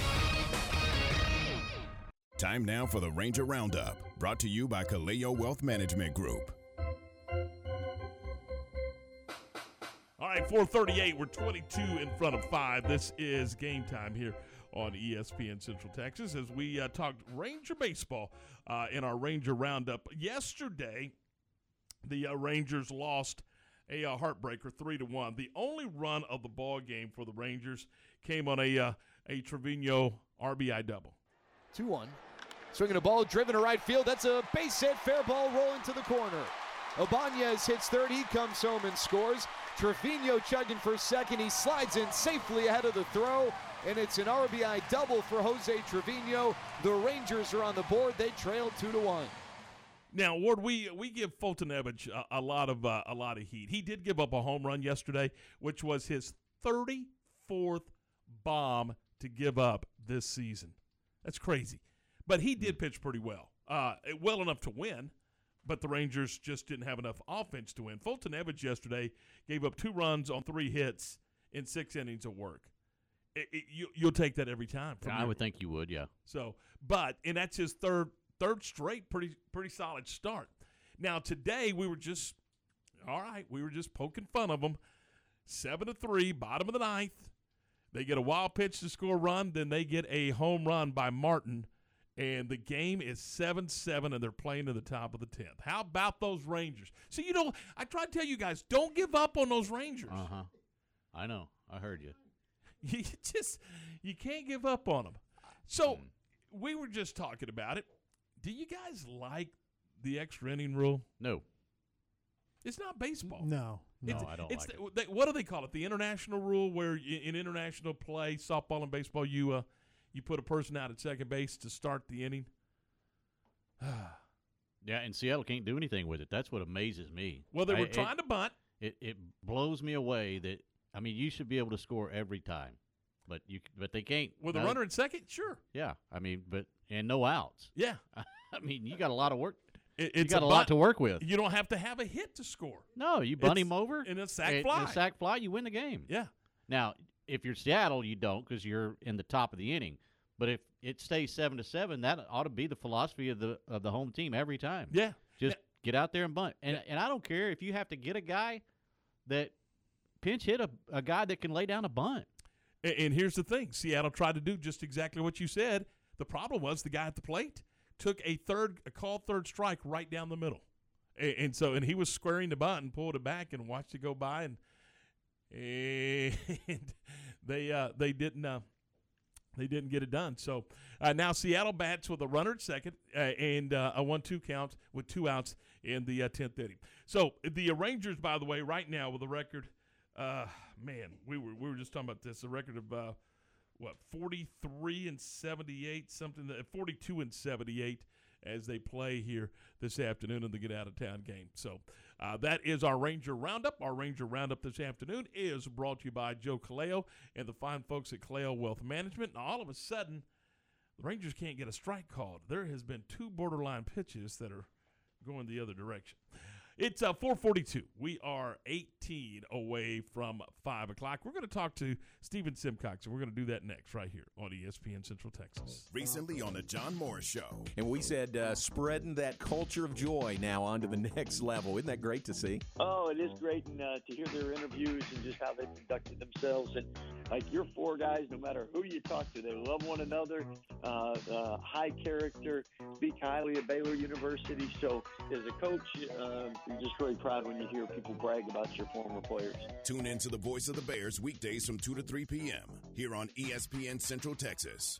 Time now for the Ranger Roundup, brought to you by Kaleo Wealth Management Group. All right, 438. We're 22 in front of five. This is game time here on ESPN Central Texas as we uh, talked Ranger baseball uh, in our Ranger Roundup. Yesterday, the uh, Rangers lost a uh, heartbreaker, three to one. The only run of the ball game for the Rangers came on a uh, a Trevino RBI double. 2 1. Swinging a ball driven to right field. That's a base hit. Fair ball rolling to the corner. Ibanez hits third. He comes home and scores. Trevino chugging for second. He slides in safely ahead of the throw. And it's an RBI double for Jose Trevino. The Rangers are on the board. They trail 2 to 1. Now, Ward, we we give Fulton Evans a, a lot of uh, a lot of heat. He did give up a home run yesterday, which was his 34th bomb to give up this season. That's crazy. But he did pitch pretty well, uh, well enough to win. But the Rangers just didn't have enough offense to win. Fulton Evans yesterday gave up two runs on three hits in six innings of work. It, it, you, you'll take that every time. From I would think you would, yeah. so, but and that's his third third straight pretty pretty solid start. Now today we were just all right. We were just poking fun of them. Seven to three, bottom of the ninth. They get a wild pitch to score a run, then they get a home run by Martin, and the game is seven seven, and they're playing to the top of the tenth. How about those Rangers? So you know, I try to tell you guys, don't give up on those Rangers. Uh huh. I know. I heard you. You just you can't give up on them. So we were just talking about it. Do you guys like the extra inning rule? No. It's not baseball. No, No, It's- I don't it's like the- they- what do they call it? The international rule, where in international play, softball and baseball, you uh, you put a person out at second base to start the inning. Yeah, and Seattle can't do anything with it. That's what amazes me. Well, they I- were it- trying to bunt. It it blows me away that I mean you should be able to score every time, but you but they can't. With a runner in second, sure. Yeah, I mean, but and no outs. Yeah. I mean, you got a lot of work. It- you got a a, lot to work with. You don't have to have a hit to score. No, you bunt It's him over in a sac and- fly. In a sac fly, you win the game. Yeah. Now, if you're Seattle, you don't because you're in the top of the inning. But if it stays seven to seven, that ought to be the philosophy of the of the home team every time. Yeah. Just get out there and bunt. And and I don't care if you have to get a guy that pinch hit a, a guy that can lay down a bunt. And, and here's the thing: Seattle tried to do just exactly what you said. The problem was the guy at the plate took a third, a called third strike right down the middle, and, and so and he was squaring the bunt and pulled it back and watched it go by, and and they uh, they didn't. Uh, they didn't get it done. So uh, now Seattle bats with a runner at second uh, and uh, a one-two count with two outs in the uh, tenth inning. So the Rangers, by the way, right now with a record, uh, man, we were we were just talking about this. A record of uh, what forty-three and seventy-eight, something that forty-two and seventy-eight as they play here this afternoon in the get out of town game. So uh, that is our Ranger Roundup. Our Ranger Roundup this afternoon is brought to you by Joe Kaleo and the fine folks at Kaleo Wealth Management. And all of a sudden, the Rangers can't get a strike called. There has been two borderline pitches that are going the other direction. It's uh, 442. We are 18 away from 5 o'clock. We're going to talk to Stephen Simcox, and we're going to do that next right here on ESPN Central Texas. Recently on the John Morris Show. And we said uh, spreading that culture of joy now onto the next level. Isn't that great to see? Oh, it is great and uh, to hear their interviews and just how they conducted themselves. And like your four guys, no matter who you talk to, they love one another. Uh, uh, high character, speak highly of Baylor University. So as a coach, you're just really proud when you hear people brag about your former players. Tune in to the Voice of the Bears weekdays from 2 to 3 p.m. here on ESPN Central Texas.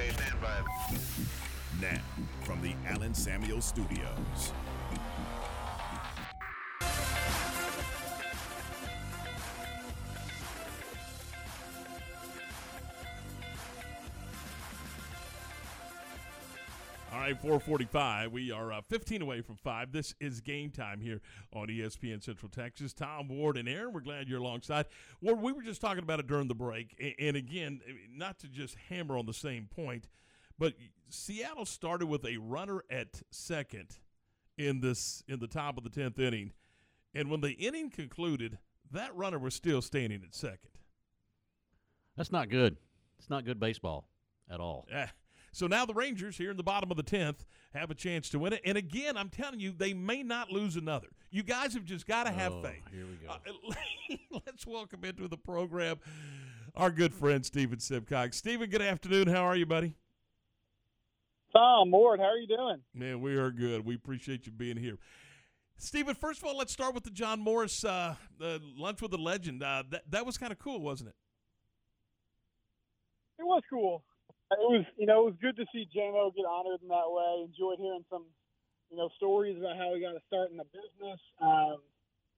Okay, stand by. Now, from the Alan Samuel Studios. 445. We are uh, 15 away from 5. This is game time here on ESPN Central Texas. Tom Ward and Aaron, we're glad you're alongside. Ward, we were just talking about it during the break. And, again, not to just hammer on the same point, but Seattle started with a runner at second in this in the top of the 10th inning. And when the inning concluded, that runner was still standing at second. That's not good. It's not good baseball at all. Yeah. So now the Rangers here in the bottom of the 10th have a chance to win it. And again, I'm telling you, they may not lose another. You guys have just got to have Oh, faith. Here we go. Uh, let's welcome into the program our good friend Stephen Simcox. Stephen, good afternoon. How are you, buddy? Tom Ward, how are you doing? Man, we are good. We appreciate you being here. Stephen, first of all, let's start with the John Morris uh, the lunch with the legend. Uh, that that was kind of cool, wasn't it? It was cool. It was, you know, it was good to see JMO get honored in that way. Enjoyed hearing some, you know, stories about how he got to start in the business. Um,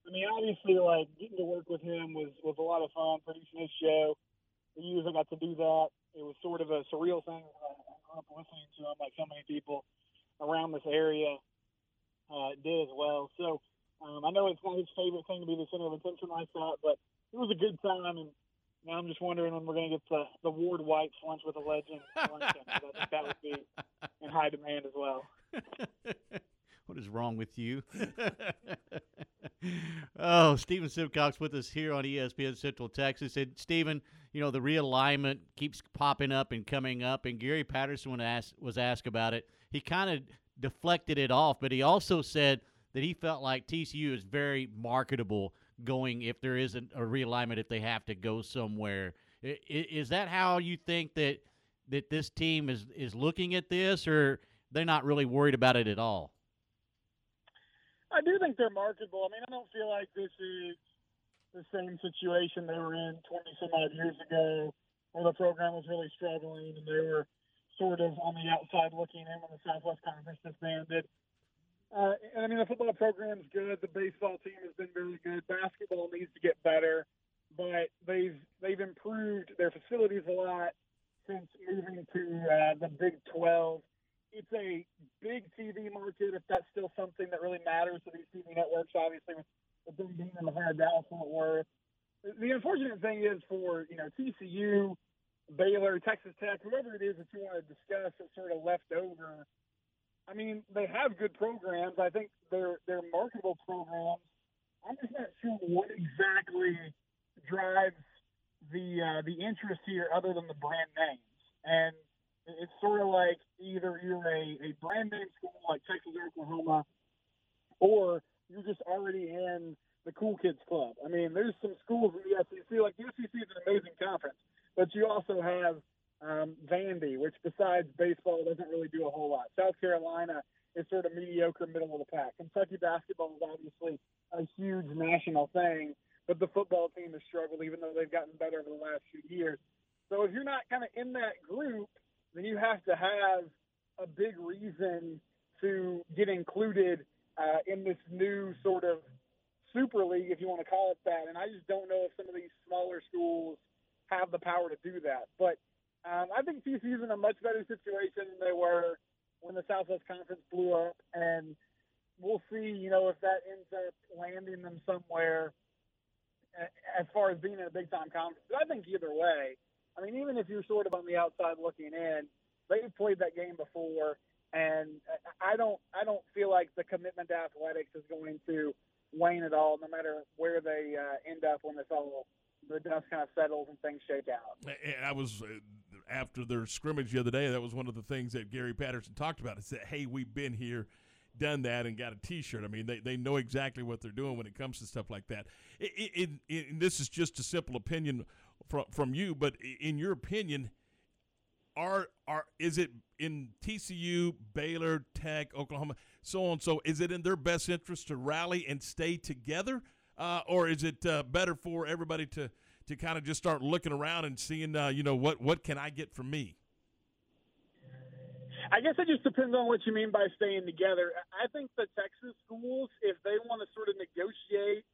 I mean, obviously, like getting to work with him was was a lot of fun. Producing his show, the years I got to do that, it was sort of a surreal thing. I grew up listening to him, like so many people around this area uh, did as well. So um, I know it's not his favorite thing to be the center of attention like that, but it was a good time. And now I'm just wondering when we're going to get the, the Ward White's lunch with a legend. 'cause I think that would be in high demand as well. What is wrong with you? oh, Stephen Simcox with us here on ESPN Central Texas. And Stephen, you know the realignment keeps popping up and coming up. And Gary Patterson, when asked, was asked about it, he kind of deflected it off, but he also said that he felt like TCU is very marketable going if there isn't a realignment if they have to go somewhere. Is that how you think that that this team is is looking at this, or they're not really worried about it at all? I do think they're marketable. I mean, I don't feel like this is the same situation they were in 20 some odd years ago, where the program was really struggling and they were sort of on the outside looking in when the Southwest Conference disbanded. Uh, and I mean, the football program's good. The baseball team has been very good. Basketball needs to get better, but they've they've improved their facilities a lot since moving to uh, the Big 12 it's a big TV market. If that's still something that really matters to these TV networks, obviously with, them being in the of Dallas Fort Worth. The- The unfortunate thing is for you know TCU, Baylor, Texas Tech, whoever it is that you want to discuss that's sort of left over. I mean, they have good programs. I think they're they're marketable programs. I'm just not sure what exactly drives the uh, the interest here, other than the brand names. And it's sort of like either you're a, a brand name school like Texas or Oklahoma, or you're just already in the cool kids club. I mean, there's some schools in the SEC, like the SEC is an amazing conference, but you also have Vandy, which besides baseball doesn't really do a whole lot. South Carolina is sort of mediocre, middle of the pack. Kentucky basketball is obviously a huge national thing, but the football team has struggled, even though they've gotten better over the last few years. So if you're not kind of in that group, then you have to have a big reason to get included uh, in this new sort of super league, if you want to call it that. And I just don't know if some of these smaller schools have the power to do that. But um, I think TCU's in a much better situation than they were when the Southwest Conference blew up, and we'll see. You know, if that ends up landing them somewhere as far as being in a big time conference. But I think either way. I mean, even if you're sort of on the outside looking in, they've played that game before, and I don't I don't feel like the commitment to athletics is going to wane at all, no matter where they uh, end up when this all the dust kind of settles and things shake out. And I was uh, after their scrimmage the other day. That was one of the things that Gary Patterson talked about. Is that hey, we've been here, done that, and got a T-shirt. I mean, they, they know exactly what they're doing when it comes to stuff like that. It, this is just a simple opinion from from you, but in your opinion, are are is it in TCU, Baylor, Tech, Oklahoma, so on? So is it in their best interest to rally and stay together? Uh, or is it uh, better for everybody to to kind of just start looking around and seeing, uh, you know, what what can I get from me? I guess it just depends on what you mean by staying together. I think the Texas schools, if they want to sort of negotiate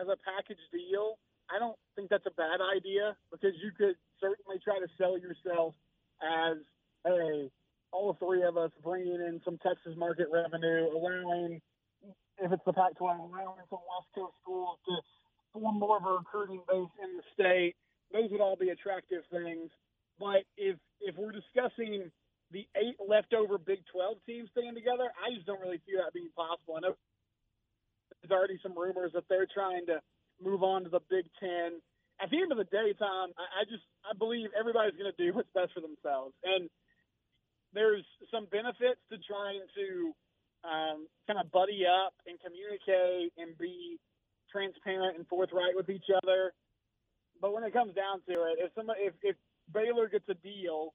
as a package deal, I don't think that's a bad idea because you could certainly try to sell yourself as, hey, all three of us bringing in some Texas market revenue, allowing if it's the Pac-12, allowing some West Coast schools to form more of a recruiting base in the state. Those would all be attractive things. But if if we're discussing the eight leftover Big 12 teams staying together, I just don't really see that being possible. I know there's already some rumors that they're trying to move on to the Big Ten. At the end of the day, Tom, I, I just I believe everybody's going to do what's best for themselves, and there's some benefits to trying to um, kind of buddy up and communicate and be transparent and forthright with each other. But when it comes down to it, if somebody, if, if Baylor gets a deal,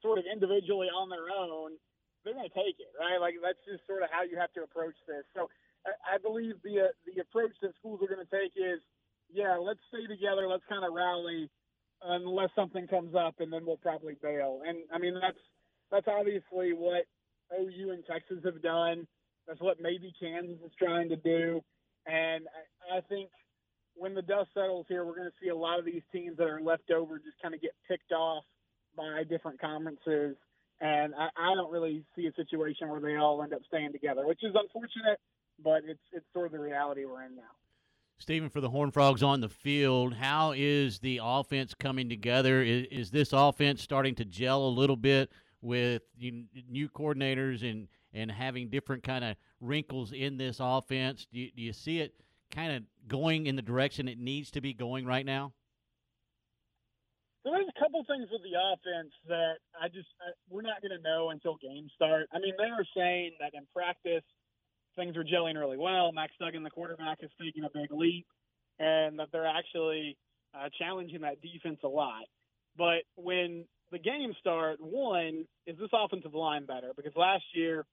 sort of individually on their own, they're going to take it, right? Like that's just sort of how you have to approach this. So I, I believe the uh, the approach that schools are going to take is, yeah, let's stay together, let's kind of rally, unless something comes up, and then we'll probably bail. And I mean that's that's obviously what OU and Texas have done. That's what maybe Kansas is trying to do. And I, think when the dust settles here, we're going to see a lot of these teams that are left over just kind of get picked off by different conferences. And I, I don't really see a situation where they all end up staying together, which is unfortunate, but it's it's sort of the reality we're in now. Stephen, for the Horn Frogs on the field, how is the offense coming together? Is, is this offense starting to gel a little bit? With new coordinators and and having different kind of wrinkles in this offense? Do you, do you see it kind of going in the direction it needs to be going right now? So there's a couple things with the offense that I just I, we're not going to know until games start. I mean, they are saying that in practice things are gelling really well. Max Duggan, the quarterback, is taking a big leap, and that they're actually uh, challenging that defense a lot. But when the game start, one, is this offensive line better? Because last year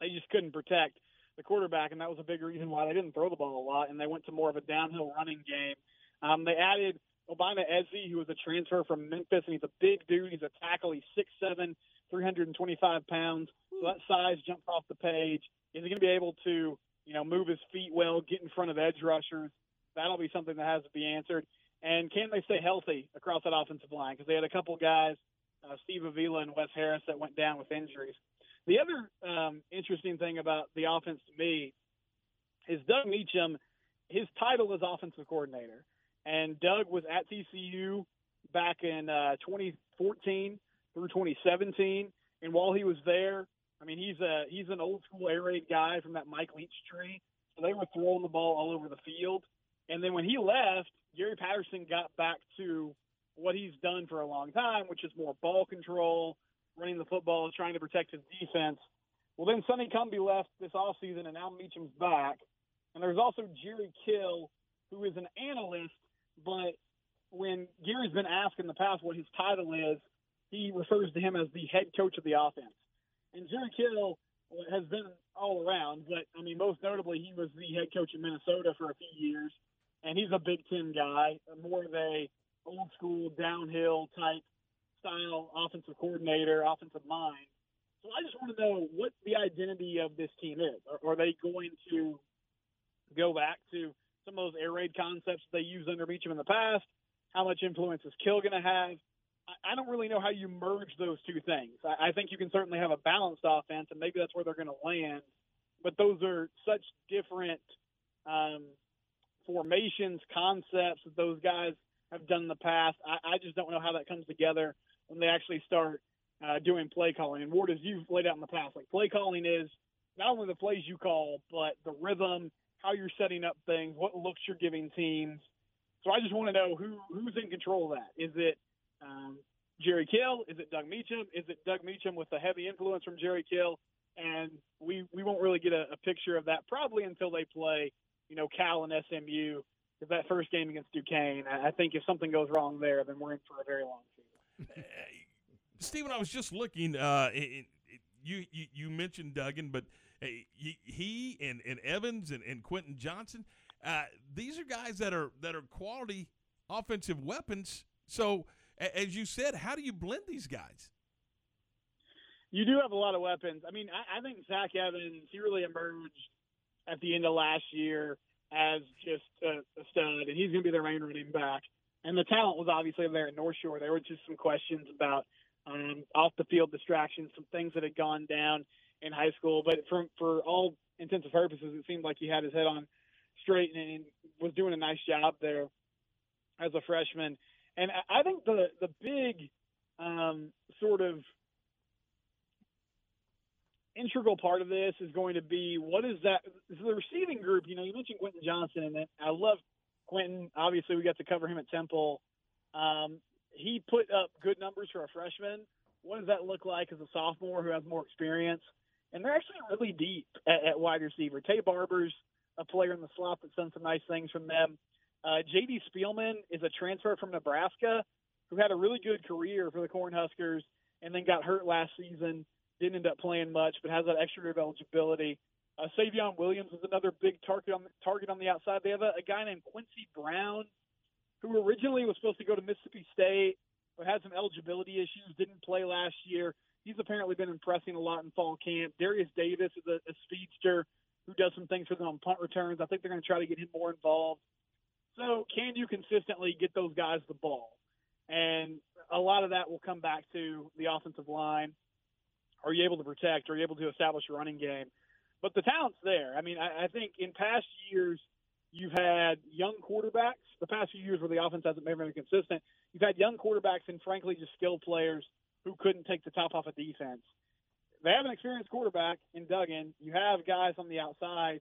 they just couldn't protect the quarterback, and that was a big reason why they didn't throw the ball a lot, and they went to more of a downhill running game. Um, they added Obinna Eze, who was a transfer from Memphis, and he's a big dude. He's a tackle. He's 6'7", 325 pounds. So that size jumps off the page. Is he going to be able to, you know, move his feet well, get in front of edge rushers? That'll be something that has to be answered. And can they stay healthy across that offensive line? Because they had a couple guys, uh, Steve Avila and Wes Harris, that went down with injuries. The other um, interesting thing about the offense to me is Doug Meacham. His title is offensive coordinator, and Doug was at TCU back in uh, 2014 through 2017. And while he was there, I mean, he's a he's an old school air raid guy from that Mike Leach tree. So they were throwing the ball all over the field. And then when he left, Gary Patterson got back to what he's done for a long time, which is more ball control, running the football, trying to protect his defense. Well, then Sonny Cumbie left this offseason, and now Meacham's back. And there's also Jerry Kill, who is an analyst, but when Gary's been asked in the past what his title is, he refers to him as the head coach of the offense. And Jerry Kill has been all around, but I mean, most notably, he was the head coach in Minnesota for a few years, and he's a Big Ten guy, more of a old school downhill type style offensive coordinator, offensive mind. So I just want to know what the identity of this team is. Are, are they going to go back to some of those air raid concepts they used under Meacham in the past? How much influence is Kill going to have? I, I don't really know how you merge those two things. I, I think you can certainly have a balanced offense, and maybe that's where they're going to land. But those are such different um, formations, concepts that those guys have done in the past. I, I just don't know how that comes together when they actually start uh, doing play calling. And Ward, as you've laid out in the past, like play calling is not only the plays you call, but the rhythm, how you're setting up things, what looks you're giving teams. So I just want to know who who's in control of that. Is it um, Jerry Kill? Is it Doug Meacham? Is it Doug Meacham with the heavy influence from Jerry Kill? And we we won't really get a, a picture of that probably until they play, you know, Cal and SMU. That first game against Duquesne, I, think if something goes wrong there, then we're in for a very long season. Stephen, I was just looking. Uh, it, it, you, you you mentioned Duggan, but he and, and Evans and, and Quentin Johnston, uh, these are guys that are that are quality offensive weapons. So, as you said, how do you blend these guys? You do have a lot of weapons. I mean, I, I think Zach Evans he really emerged at the end of last year as just a, a stud, and he's going to be their main running back. And the talent was obviously there at North Shore. There were just some questions about um, off the field distractions, some things that had gone down in high school. But for for all intents and purposes, it seemed like he had his head on straight and, and was doing a nice job there as a freshman. And I, I think the the big um, sort of integral part of this is going to be what is that is the receiving group. You know, you mentioned Quentin Johnston, and I love Quentin. Obviously, we got to cover him at Temple. Um, he put up good numbers for a freshman. What does that look like as a sophomore who has more experience? And they're actually really deep at, at wide receiver. Taye Barber's a player in the slot that's done some nice things from them. Uh, J.D. Spielman is a transfer from Nebraska who had a really good career for the Cornhuskers and then got hurt last season. Didn't end up playing much, but has that extra year of eligibility. Uh, Savion Williams is another big target on the, target on the outside. They have a, a guy named Quincy Brown who originally was supposed to go to Mississippi State, but had some eligibility issues, didn't play last year. He's apparently been impressing a lot in fall camp. Darius Davis is a, a speedster who does some things for them on punt returns. I think they're going to try to get him more involved. So, can you consistently get those guys the ball? And a lot of that will come back to the offensive line. Are you able to protect? Are you able to establish a running game? But the talent's there. I mean, I, I think in past years – You've had young quarterbacks the past few years where the offense hasn't been very consistent. You've had young quarterbacks and, frankly, just skilled players who couldn't take the top off a defense. They have an experienced quarterback in Duggan. You have guys on the outside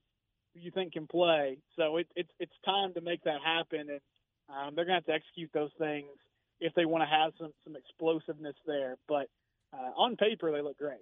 who you think can play. So it, it's it's time to make that happen, and um, they're going to have to execute those things if they want to have some some explosiveness there. But uh, on paper, they look great.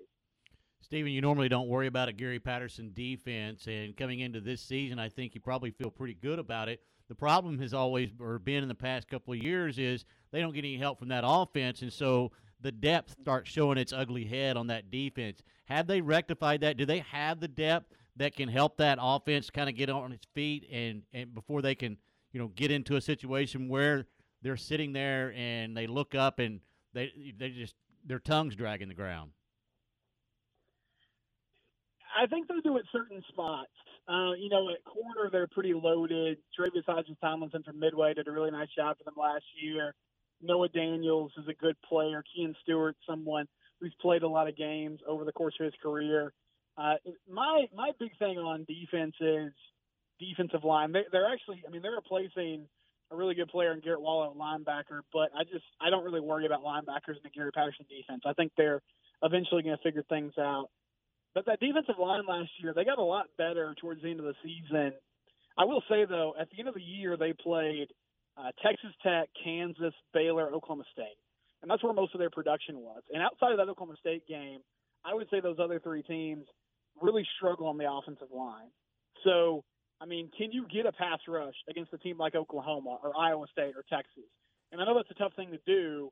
Stephen, you normally don't worry about a Gary Patterson defense, and coming into this season, I think you probably feel pretty good about it. The problem has always or been in the past couple of years is they don't get any help from that offense, and so the depth starts showing its ugly head on that defense. Have they rectified that? Do they have the depth that can help that offense kind of get on its feet and and before they can you know get into a situation where they're sitting there and they look up and they they just their tongues dragging the ground. I think they do at certain spots. Uh, you know, at corner they're pretty loaded. Tre'Vius Hodges Tomlinson from Midway did a really nice job for them last year. Noah Daniels is a good player. Kean Stewart, someone who's played a lot of games over the course of his career. Uh, my my big thing on defense is defensive line. They, they're actually, I mean, they're replacing a really good player in Garret Wallow at linebacker, but I just I don't really worry about linebackers in the Gary Patterson defense. I think they're eventually going to figure things out. But that defensive line last year, they got a lot better towards the end of the season. I will say though, at the end of the year, they played uh, Texas Tech, Kansas, Baylor, Oklahoma State, and that's where most of their production was. And outside of that Oklahoma State game, I would say those other three teams really struggle on the offensive line. So, I mean, can you get a pass rush against a team like Oklahoma or Iowa State or Texas? And I know that's a tough thing to do,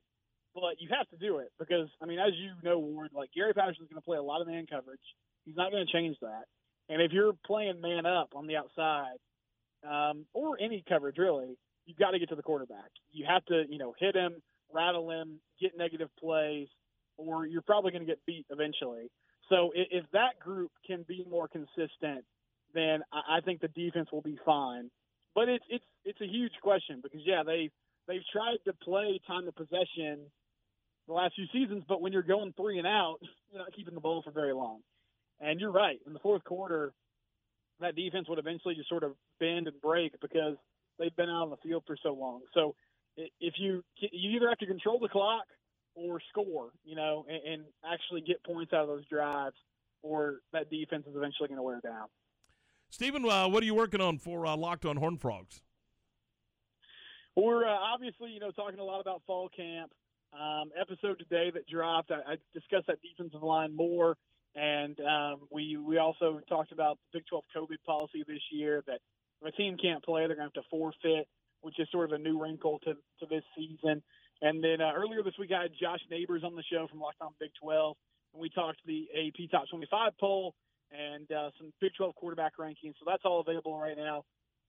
but you have to do it because I mean, as you know, Ward, like Gary Patterson's going to play a lot of man coverage. He's not going to change that. And if you're playing man up on the outside, um, or any coverage really, you've got to get to the quarterback. You have to, you know, hit him, rattle him, get negative plays, or you're probably going to get beat eventually. So if, if that group can be more consistent, then I, I think the defense will be fine. But it's it's it's a huge question because yeah, they they've tried to play time of possession the last few seasons, but when you're going three and out, you're not keeping the ball for very long. And you're right. In the fourth quarter, that defense would eventually just sort of bend and break because they've been out on the field for so long. So if you you either have to control the clock or score, you know, and, and actually get points out of those drives, or that defense is eventually going to wear down. Stephen, uh, what are you working on for uh, Locked On Horn Frogs? We're uh, obviously, you know, talking a lot about fall camp. Um, episode today that dropped, I, I discussed that defensive line more, and um, we we also talked about the Big 12 COVID policy this year that if a team can't play, they're going to have to forfeit, which is sort of a new wrinkle to to this season. And then uh, earlier this week, I had Josh Neighbors on the show from Locked On Big 12, and we talked the AP Top 25 poll and uh, some Big 12 quarterback rankings. So that's all available right now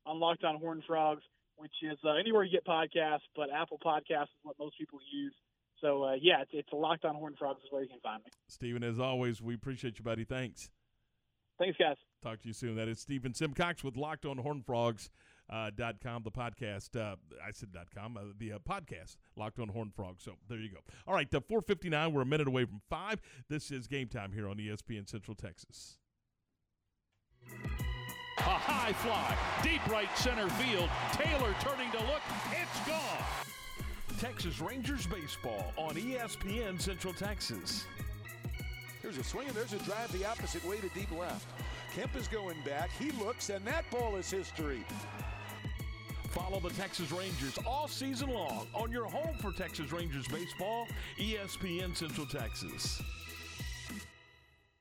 on Locked On Horn Frogs, which is uh, anywhere you get podcasts, but Apple Podcasts is what most people use. So uh, yeah, it's, it's Locked On Horn Frogs is where you can find me. Stephen, as always, we appreciate you, buddy. Thanks. Thanks, guys. Talk to you soon. That is Stephen Simcox with Locked On Horn Frogs. Uh, dot com, the podcast. Uh, I said dot com, uh, the uh, podcast, Locked on Horn Frogs. So there you go. All right, the 459. We're a minute away from five. This is game time here on ESPN Central Texas. A high fly, deep right center field. Taylor turning to look. It's gone. Texas Rangers baseball on ESPN Central Texas. Here's a swing and there's a drive the opposite way to deep left. Kemp is going back. He looks, and that ball is history. Follow the Texas Rangers all season long on your home for Texas Rangers baseball, ESPN Central Texas.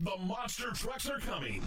The monster trucks are coming.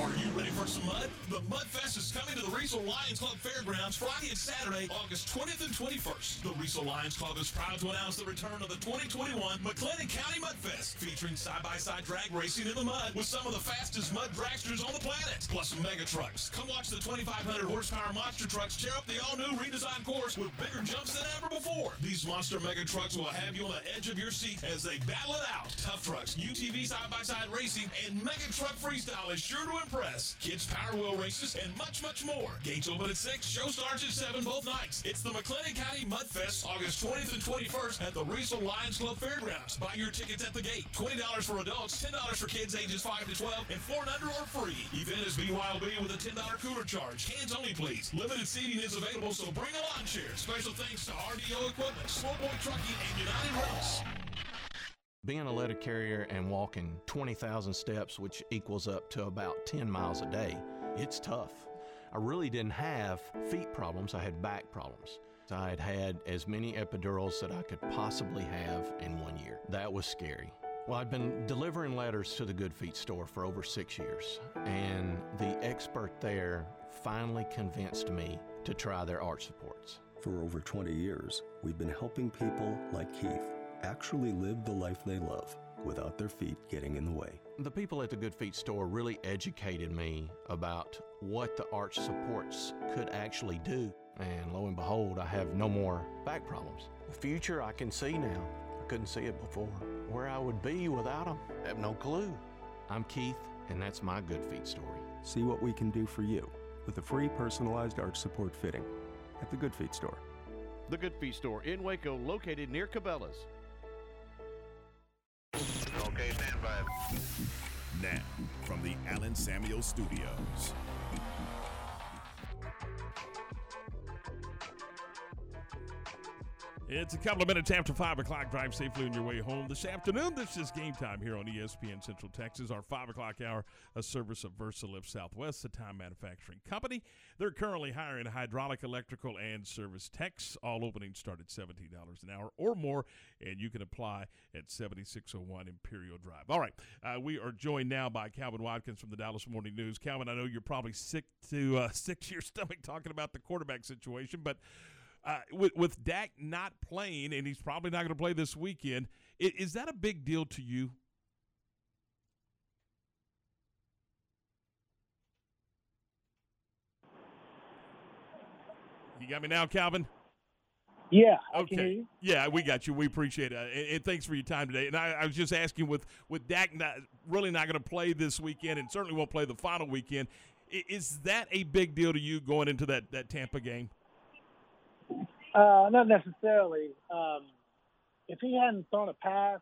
Are you ready for some mud? The Mudfest is coming to the Riesel Lions Club Fairgrounds Friday and Saturday, August 20th and 21st. The Riesel Lions Club is proud to announce the return of the 2021 McLennan County Mudfest, featuring side-by-side drag racing in the mud with some of the fastest mud dragsters on the planet, plus some mega trucks. Come watch the 2,500 horsepower monster trucks tear up the all-new redesigned course with bigger jumps than ever before. These monster mega trucks will have you on the edge of your seat as they battle it out. Tough trucks, UTV side-by-side racing, and mega truck freestyle is sure to impress. Kids Power Wheel races and much, much more. Gates open at 6, show starts at 7 both nights. It's the McLennan County Mudfest, August 20th and 21st at the Riesel Lions Club Fairgrounds. Buy your tickets at the gate. $20 for adults, $10 for kids ages 5 to 12, and 4 and under are free. Event is BYOB with a $10 cooler charge. Hands only, please. Limited seating is available, so bring a lawn chair. Special thanks to RDO Equipment, Smallboy Trucking, and United Rentals. Being a letter carrier and walking 20,000 steps, which equals up to about 10 miles a day, it's tough. I really didn't have feet problems, I had back problems. I had had as many epidurals that I could possibly have in one year. That was scary. Well, I'd been delivering letters to the Good Feet store for over six years, and the expert there finally convinced me to try their arch supports. For over 20 years, we've been helping people like Keith actually live the life they love without their feet getting in the way. The people at the Good Feet store really educated me about what the arch supports could actually do. And lo and behold, I have no more back problems. The future I can see now. I couldn't see it before. Where I would be without them, I have no clue. I'm Keith, and that's my Good Feet story. See what we can do for you with a free personalized arch support fitting at the Good Feet store. The Good Feet store in Waco, located near Cabela's. Okay, stand by. Now, from the Alan Samuel Studios. It's a couple of minutes after 5 o'clock. Drive safely on your way home this afternoon. This is game time here on ESPN Central Texas, our 5 o'clock hour, a service of VersaLift Southwest, the time manufacturing company. They're currently hiring hydraulic, electrical, and service techs. All openings start at $17 an hour or more, and you can apply at 7601 Imperial Drive. All right, uh, we are joined now by Calvin Watkins from the Dallas Morning News. Calvin, I know you're probably sick to uh, sick to your stomach talking about the quarterback situation, but uh, with with Dak not playing, and he's probably not going to play this weekend, is, is, that a big deal to you? You got me now, Calvin. Yeah. Okay. Yeah, we got you. We appreciate it, and, and thanks for your time today. And I, I, was just asking, with with Dak not, really not going to play this weekend, and certainly won't play the final weekend, is that a big deal to you going into that that Tampa game? Uh, not necessarily. Um, if he hadn't thrown a pass,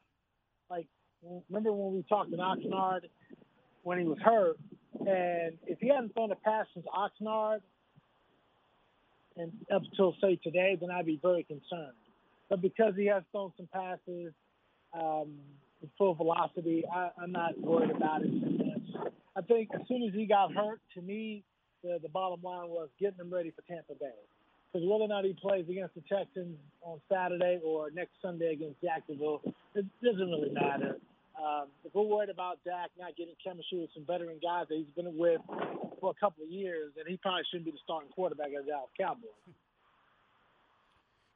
like remember when we talked to Oxnard when he was hurt, and if he hadn't thrown a pass since Oxnard and up till say today, then I'd be very concerned. But because he has thrown some passes um, with full velocity, I, I'm not worried about it. I think as soon as he got hurt, to me, the, the bottom line was getting him ready for Tampa Bay because whether or not he plays against the Texans on Saturday or next Sunday against Jacksonville, it doesn't really matter. Um, if we're worried about Dak not getting chemistry with some veteran guys that he's been with for a couple of years, then he probably shouldn't be the starting quarterback of the Dallas Cowboys.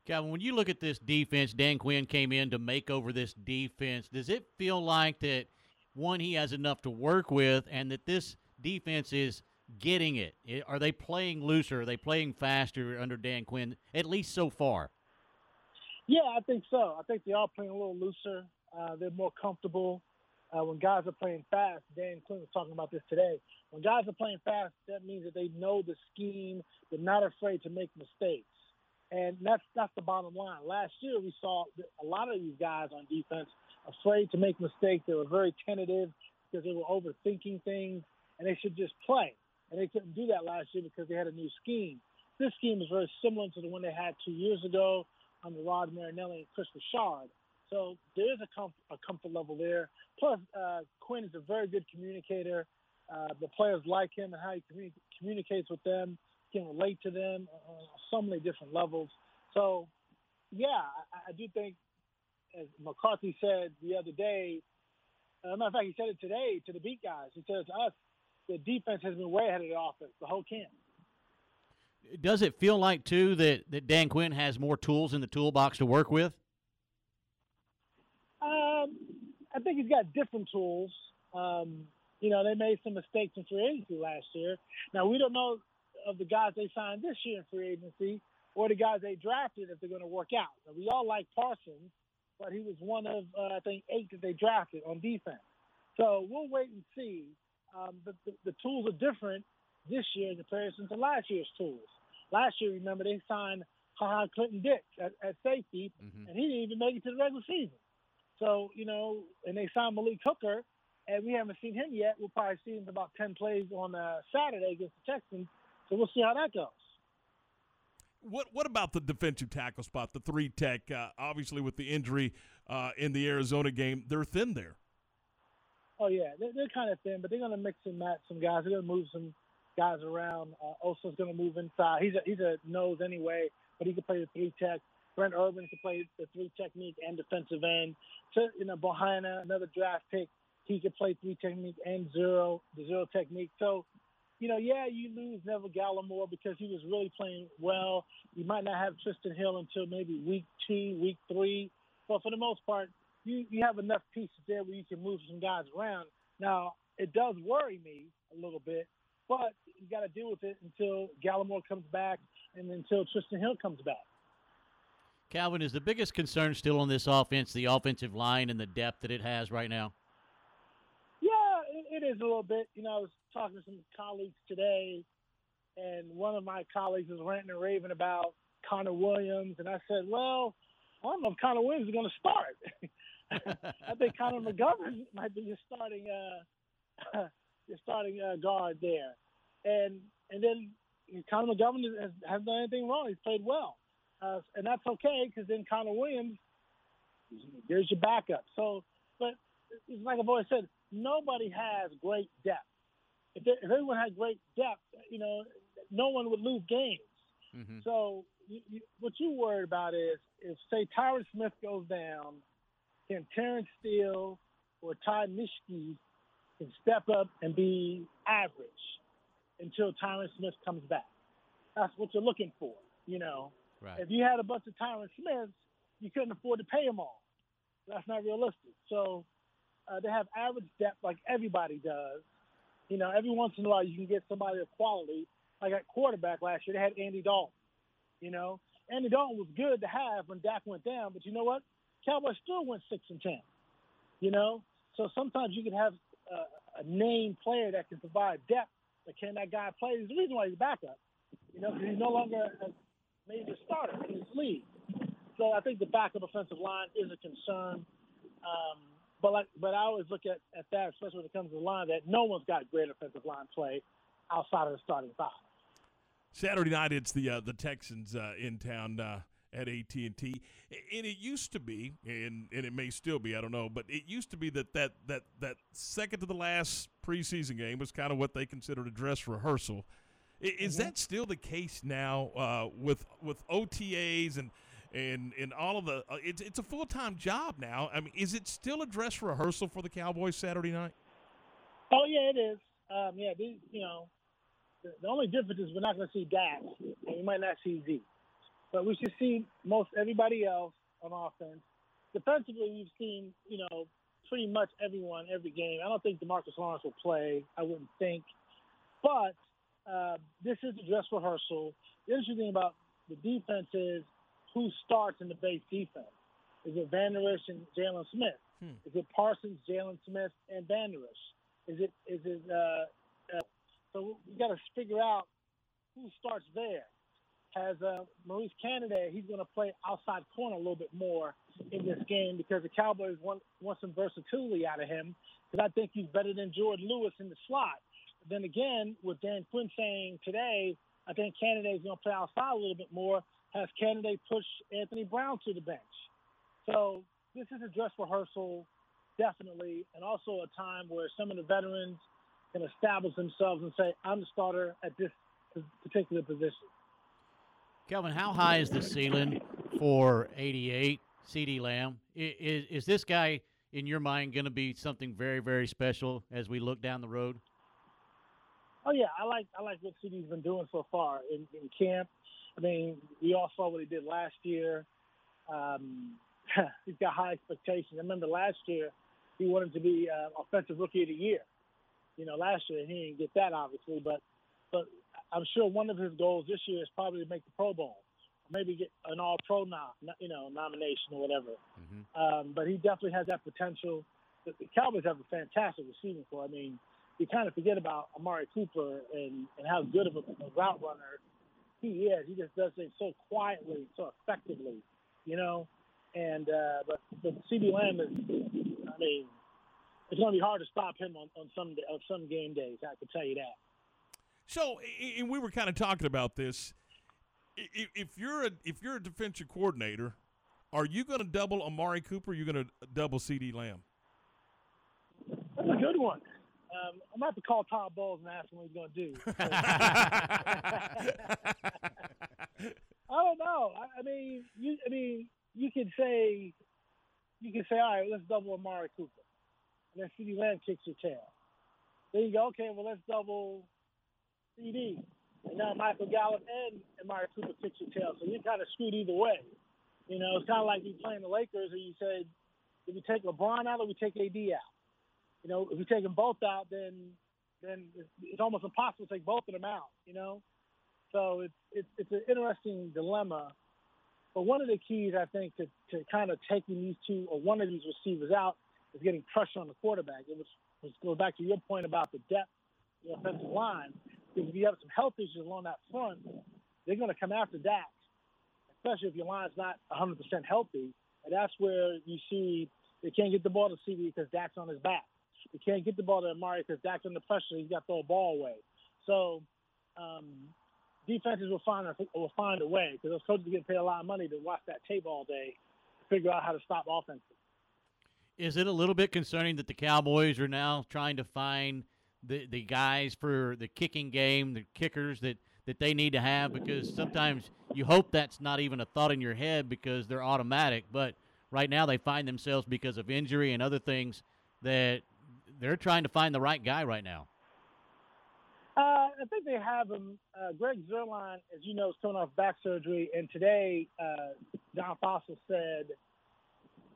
Calvin, when you look at this defense, Dan Quinn came in to make over this defense. Does it feel like that one he has enough to work with, and that this defense is – getting it? Are they playing looser? Are they playing faster under Dan Quinn, at least so far? Yeah, I think so. I think they are playing a little looser. Uh, they're more comfortable. Uh, when guys are playing fast, Dan Quinn was talking about this today. When guys are playing fast, that means that they know the scheme. They're not afraid to make mistakes, and that's that's the bottom line. Last year, we saw a lot of these guys on defense afraid to make mistakes. They were very tentative because they were overthinking things, and they should just play and they couldn't do that last year because they had a new scheme. This scheme is very similar to the one they had two years ago under Rod Marinelli and Kris Richard. So there is a, comfort, a comfort level there. Plus, uh, Quinn is a very good communicator. Uh, the players like him and how he communi- communicates with them, he can relate to them on so many different levels. So, yeah, I, I do think, as McCarthy said the other day, uh, matter of fact, he said it today to the beat guys. He said to us, the defense has been way ahead of the offense the whole camp. Does it feel like too that, that Dan Quinn has more tools in the toolbox to work with? Um, I think he's got different tools. Um, you know, they made some mistakes in free agency last year. Now we don't know of the guys they signed this year in free agency or the guys they drafted if they're going to work out. Now, we all like Parsons, but he was one of uh, I think eight that they drafted on defense. So we'll wait and see um, the, the, the tools are different this year in comparison to last year's tools. Last year, remember, they signed Ha Ha Clinton-Dix at, at safety, mm-hmm. and he didn't even make it to the regular season. So, you know, and they signed Malik Hooker, and we haven't seen him yet. We'll probably see him about 10 plays on uh, Saturday against the Texans. So we'll see how that goes. What what about the defensive tackle spot, the three tech? Uh, obviously, with the injury uh, in the Arizona game, they're thin there. Oh yeah, they're, they're kind of thin, but they're going to mix and match some guys. They're going to move some guys around. Uh, going to move inside. He's a he's a nose anyway, but he can play the three tech. Brent Urban can play the three technique and defensive end. So you know, Bohanna, another draft pick, he can play three technique and zero the zero technique. So you know, yeah, you lose Neville Gallimore because he was really playing well. You might not have Trysten Hill until maybe week two, week three. But for the most part, you, you have enough pieces there where you can move some guys around. Now, it does worry me a little bit, but you got to deal with it until Gallimore comes back and until Trysten Hill comes back. Calvin, is the biggest concern still on this offense the offensive line and the depth that it has right now? Yeah, it, it is a little bit. You know, I was talking to some colleagues today, and one of my colleagues was ranting and raving about Connor Williams, and I said, well, I don't know if Connor Williams is going to start. I think Connor McGovern might be your starting uh, your starting uh, guard there, and and then Connor McGovern has, has done anything wrong. He's played well. uh, and that's okay because then Connor Williams, there's your backup. So, but it's like I've always said, nobody has great depth. If, they, if everyone had great depth, you know, no one would lose games. Mm-hmm. So, you, you, what you worried about is if say Tyron Smith goes down, can Terence Steele or Ty Mischke can step up and be average until Tyron Smith comes back. That's what you're looking for, you know. Right. If you had a bunch of Tyron Smiths, you couldn't afford to pay them all. That's not realistic. So uh, they have average depth like everybody does. You know, every once in a while you can get somebody of quality. Like at quarterback last year, they had Andy Dalton. You know, Andy Dalton was good to have when Dak went down, but you know what? Cowboys still went six and ten. You know, so sometimes you can have uh, a name player that can provide depth, but can that guy play? There's a reason why he's a backup. You know, he's no longer a major starter in this league. So I think the backup offensive line is a concern. Um, but like, but I always look at, at that, especially when it comes to the line, that no one's got great offensive line play outside of the starting five. Saturday night, it's the uh, the Texans uh, in town uh, at AT and it used to be, and and it may still be, I don't know, but it used to be that that that that second to the last preseason game was kind of what they considered a dress rehearsal. Is Mm-hmm. that still the case now uh, with with OTAs and and and all of the? Uh, it's it's a full time job now. I mean, is it still a dress rehearsal for the Cowboys Saturday night? Oh yeah, it is. Um, yeah, these, you know, the, the only difference is we're not going to see Dak, and we might not see Z, but we should see most everybody else on offense. Defensively, we've seen you know pretty much everyone every game. I don't think Demarcus Lawrence will play. I wouldn't think, but uh, this is a dress rehearsal. The interesting thing about the defense is who starts in the base defense. Is it Vander Esch and Jaylon Smith? Hmm. Is it Parsons, Jaylon Smith, and Vander Esch? Is it is it uh, uh, so we got to figure out who starts there. Has uh, Maurice Canady? He's going to play outside corner a little bit more in this game because the Cowboys want want some versatility out of him. Because I think he's better than Jourdan Lewis in the slot. But then again, with Dan Quinn saying today, I think Canady is going to play outside a little bit more. Has Canady push Anthony Brown to the bench? So this is a dress rehearsal, definitely, and also a time where some of the veterans can establish themselves and say, "I'm the starter at this particular position." Kelvin, how high is the ceiling for 88 CeeDee Lamb? Is, is this guy, in your mind, going to be something very, very special as we look down the road? Oh yeah, I like I like what CeeDee's been doing so far in, in camp. I mean, we all saw what he did last year. Um, he's got high expectations. I remember last year he wanted to be uh, offensive rookie of the year. You know, last year he didn't get that obviously, but but I'm sure one of his goals this year is probably to make the Pro Bowl, maybe get an All Pro nom, you know, nomination or whatever. Um, but he definitely has that potential. The, the Cowboys have a fantastic receiving corps. I mean, you kind of forget about Amari Cooper and, and how good of a, a route runner he is. He just does things so quietly, so effectively, you know. And uh, but but CeeDee Lamb is, I mean, it's going to be hard to stop him on, on some on some game days. I can tell you that. So, and we were kind of talking about this. If you're a if you're a defensive coordinator, are you going to double Amari Cooper? Or are you going to double CeeDee Lamb? That's a good one. Um, I'm going to have to call Todd Bowles and ask him what he's going to do. I don't know. I, I mean, you. I mean, you could say, you could say, all right, let's double Amari Cooper, and then CeeDee Lamb kicks your tail. Then you go, okay, well, let's double CeeDee, and now Michael Gallup and Amari Cooper kicks your tail. So you're kind of screwed either way. You know, it's kind of like you playing the Lakers, and you said, if we take LeBron out or we take AD out. You know, if we take them both out, then then it's, it's almost impossible to take both of them out. You know, so it's it's it's an interesting dilemma. But one of the keys, I think, to, to kind of taking these two or one of these receivers out is getting pressure on the quarterback. It was, was goes back to your point about the depth, the offensive line. Because if you have some health issues along that front, they're going to come after Dak, especially if your line's not 100% healthy. And that's where you see they can't get the ball to CeeDee because Dak's on his back. They can't get the ball to Amari because Dak's under pressure. He's got to throw a ball away. So um, defenses will find a, will find a way because those coaches get paid a lot of money to watch that tape all day, to figure out how to stop offenses. Is it a little bit concerning that the Cowboys are now trying to find the the guys for the kicking game, the kickers that that they need to have? Because sometimes you hope that's not even a thought in your head because they're automatic, but right now they find themselves because of injury and other things that they're trying to find the right guy right now. Uh, I think they have him. Uh, Greg Zuerlein, as you know, is coming off back surgery, and today uh, John Fassel said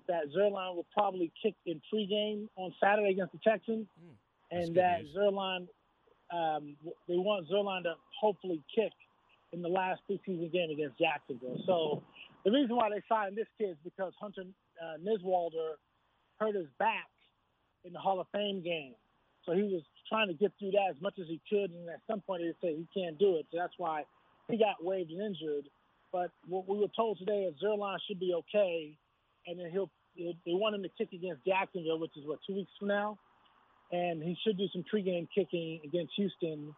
that Zuerlein will probably kick in pregame on Saturday against the Texans, Hmm. And that Zuerlein, um, they want Zuerlein to hopefully kick in the last preseason game against Jacksonville. So the reason why they signed this kid is because Hunter uh, Niswander hurt his back in the Hall of Fame game. So he was trying to get through that as much as he could, and at some point they said he can't do it. So that's why he got waived and injured. But what we were told today is Zuerlein should be okay, and then he'll. They want him to kick against Jacksonville, which is what two weeks from now, and he should do some pregame kicking against Houston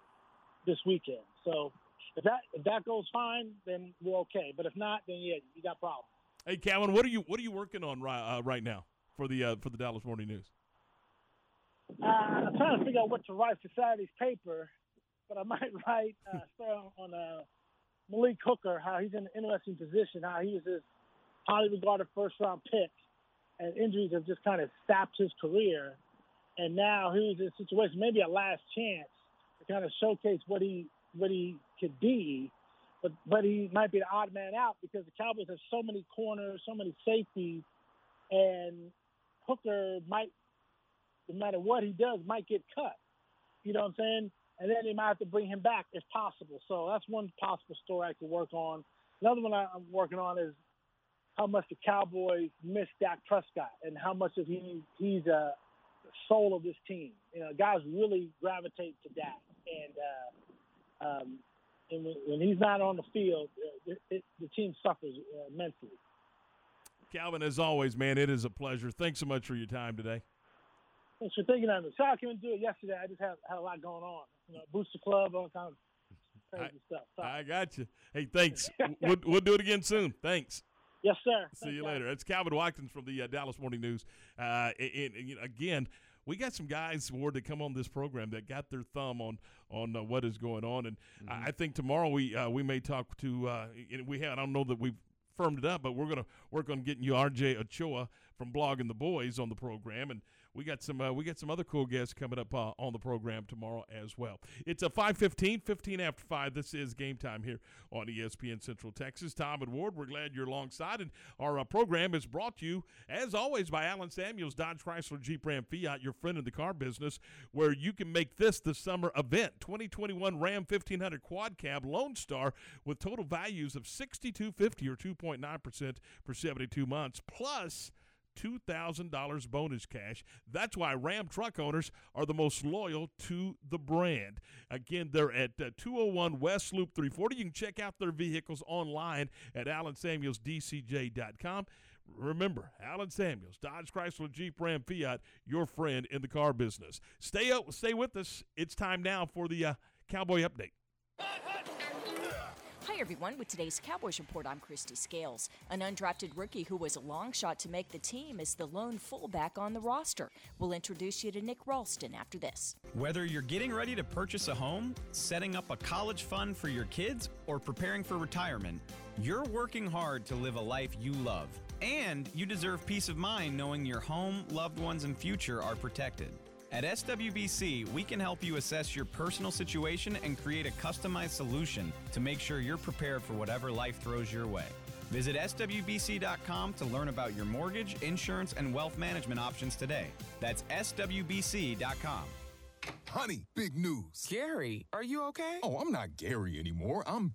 this weekend. So if that if that goes fine, then we're okay. But if not, then yeah, you got problems. Hey, Calvin, what are you what are you working on right uh, right now for the uh, for the Dallas Morning News? Uh, I'm trying to figure out what to write for Saturday's paper, but I might write uh, start on uh, Malik Hooker, how he's in an interesting position, how he was this highly regarded first round pick, and injuries have just kind of stopped his career, and now he's in a situation, maybe a last chance to kind of showcase what he what he could be, but but he might be the odd man out because the Cowboys have so many corners, so many safeties, and Hooker might no matter what he does, might get cut. You know what I'm saying? And then they might have to bring him back if possible. So that's one possible story I could work on. Another one I'm working on is how much the Cowboys miss Dak Prescott and how much of he he's a soul of this team. You know, guys really gravitate to Dak, and uh, um, and when, when he's not on the field, uh, it, it, the team suffers uh, immensely. Calvin, as always, man, it is a pleasure. Thanks so much for your time today. Thanks for thinking of me. Sorry I couldn't do it yesterday. I just had, had a lot going on. You know, Booster Club, all kinds of crazy stuff. Sorry. I got you. Hey, thanks. we'll, we'll do it again soon. Thanks. Yes, sir. See Thanks, you guys. later. It's Calvin Watkins from the uh, Dallas Morning News. Uh, and, and, you know, again, we got some guys Ward that come on this program that got their thumb on on uh, what is going on, and I, I think tomorrow we uh, we may talk to. Uh, and we have I don't know that we've firmed it up, but we're going to work on getting you R.J. Ochoa from Blogging the Boys on the program, and we got some uh, we got some other cool guests coming up uh, on the program tomorrow as well. It's a 5:15, 15 after 5. This is game time here on ESPN Central Texas. Tom and Ward, we're glad you're alongside and our uh, program is brought to you as always by Allen Samuels Dodge Chrysler Jeep Ram Fiat, your friend in the car business where you can make this the summer event. 2021 Ram 1500 Quad Cab Lone Star with total values of 6250 or 2.9% for 72 months plus $2,000 bonus cash. That's why Ram truck owners are the most loyal to the brand. Again, they're at uh, 201 West Loop 340. You can check out their vehicles online at AllenSamuelsDCJ.com. Remember, Allen Samuels, Dodge Chrysler Jeep Ram Fiat, your friend in the car business. Stay up, stay with us. It's time now for the uh, Cowboy Update. Hi, everyone. With today's Cowboys Report, I'm Kristi Scales. An undrafted rookie who was a long shot to make the team is the lone fullback on the roster. We'll introduce you to Nick Ralston after this. Whether you're getting ready to purchase a home, setting up a college fund for your kids, or preparing for retirement, you're working hard to live a life you love. And you deserve peace of mind knowing your home, loved ones, and future are protected. At SWBC, we can help you assess your personal situation and create a customized solution to make sure you're prepared for whatever life throws your way. Visit SWBC.com to learn about your mortgage, insurance, and wealth management options today. That's SWBC.com. Honey, big news. Gary, are you okay? Oh, I'm not Gary anymore. I'm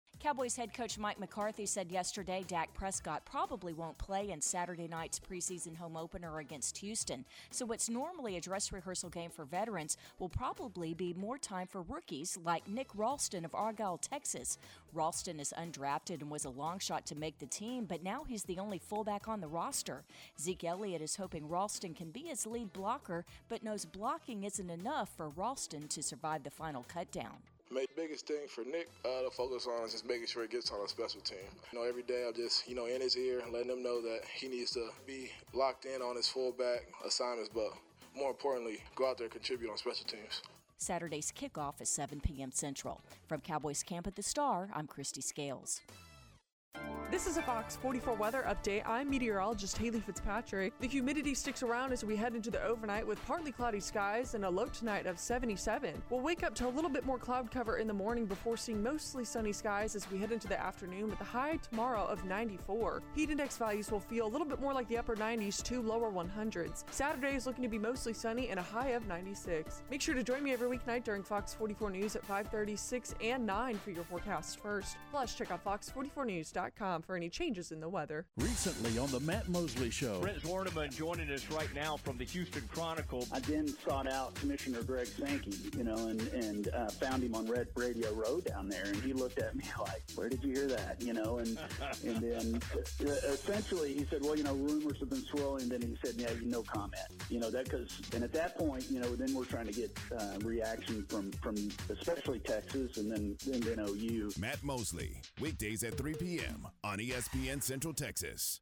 Cowboys head coach Mike McCarthy said yesterday Dak Prescott probably won't play in Saturday night's preseason home opener against Houston. So, what's normally a dress rehearsal game for veterans will probably be more time for rookies like Nick Ralston of Argyle, Texas. Ralston is undrafted and was a long shot to make the team, but now he's the only fullback on the roster. Zeke Elliott is hoping Ralston can be his lead blocker, but knows blocking isn't enough for Ralston to survive the final cutdown. My biggest thing for Nick uh, to focus on is just making sure he gets on a special team. You know, every day I'm just, you know, in his ear, letting him know that he needs to be locked in on his fullback assignments, but more importantly, go out there and contribute on special teams. Saturday's kickoff is 7 p.m. Central. From Cowboys Camp at the Star, I'm Kristi Scales. This is a Fox 44 weather update. I'm meteorologist Haley Fitzpatrick. The humidity sticks around as we head into the overnight with partly cloudy skies and a low tonight of 77. We'll wake up to a little bit more cloud cover in the morning before seeing mostly sunny skies as we head into the afternoon with a high tomorrow of 94. Heat index values will feel a little bit more like the upper 90s to lower 100s. Saturday is looking to be mostly sunny and a high of 96. Make sure to join me every weeknight during Fox 44 News at 5:30, 6, and 9 for your forecast first. Plus, check out fox44news.com for any changes in the weather. Recently on the Matt Mosley Show. Brent Zwerneman joining us right now from the Houston Chronicle. I then sought out Commissioner Greg Sankey, you know, and, and uh, found him on Red Radio Row down there, and he looked at me like, "Where did you hear that?" You know, and and then uh, essentially he said, "Well, you know, rumors have been swirling." Then he said, "Yeah, no comment." You know that because, and at that point, you know, then we're trying to get uh, reaction from from especially Texas, and then then, then OU. Matt Mosley, weekdays at 3 p.m. on ESPN Central Texas.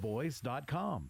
boys.com.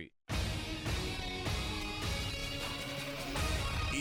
Street.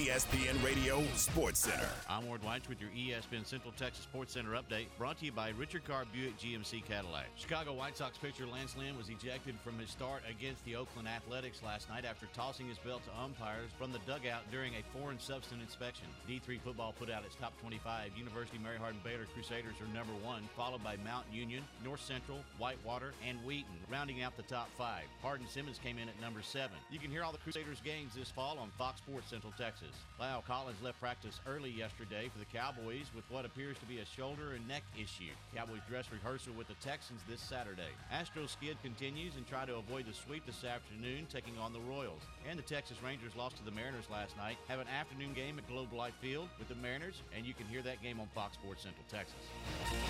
ESPN Radio Sports Center. I'm Ward White with your ESPN Central Texas Sports Center update, brought to you by Richard Carr Buick GMC Cadillac. Chicago White Sox pitcher Lance Lynn was ejected from his start against the Oakland Athletics last night after tossing his belt to umpires from the dugout during a foreign substance inspection. D3 football put out its top 25. University, Mary Hardin, Baylor Crusaders are number one, followed by Mount Union, North Central, Whitewater, and Wheaton, rounding out the top five. Hardin Simmons came in at number seven. You can hear all the Crusaders games this fall on Fox Sports Central Texas. La'el Collins left practice early yesterday for the Cowboys with what appears to be a shoulder and neck issue. Cowboys dress rehearsal with the Texans this Saturday. Astro skid continues and try to avoid the sweep this afternoon, taking on the Royals. And the Texas Rangers lost to the Mariners last night. Have an afternoon game at Globe Life Field with the Mariners, and you can hear that game on Fox Sports Central Texas.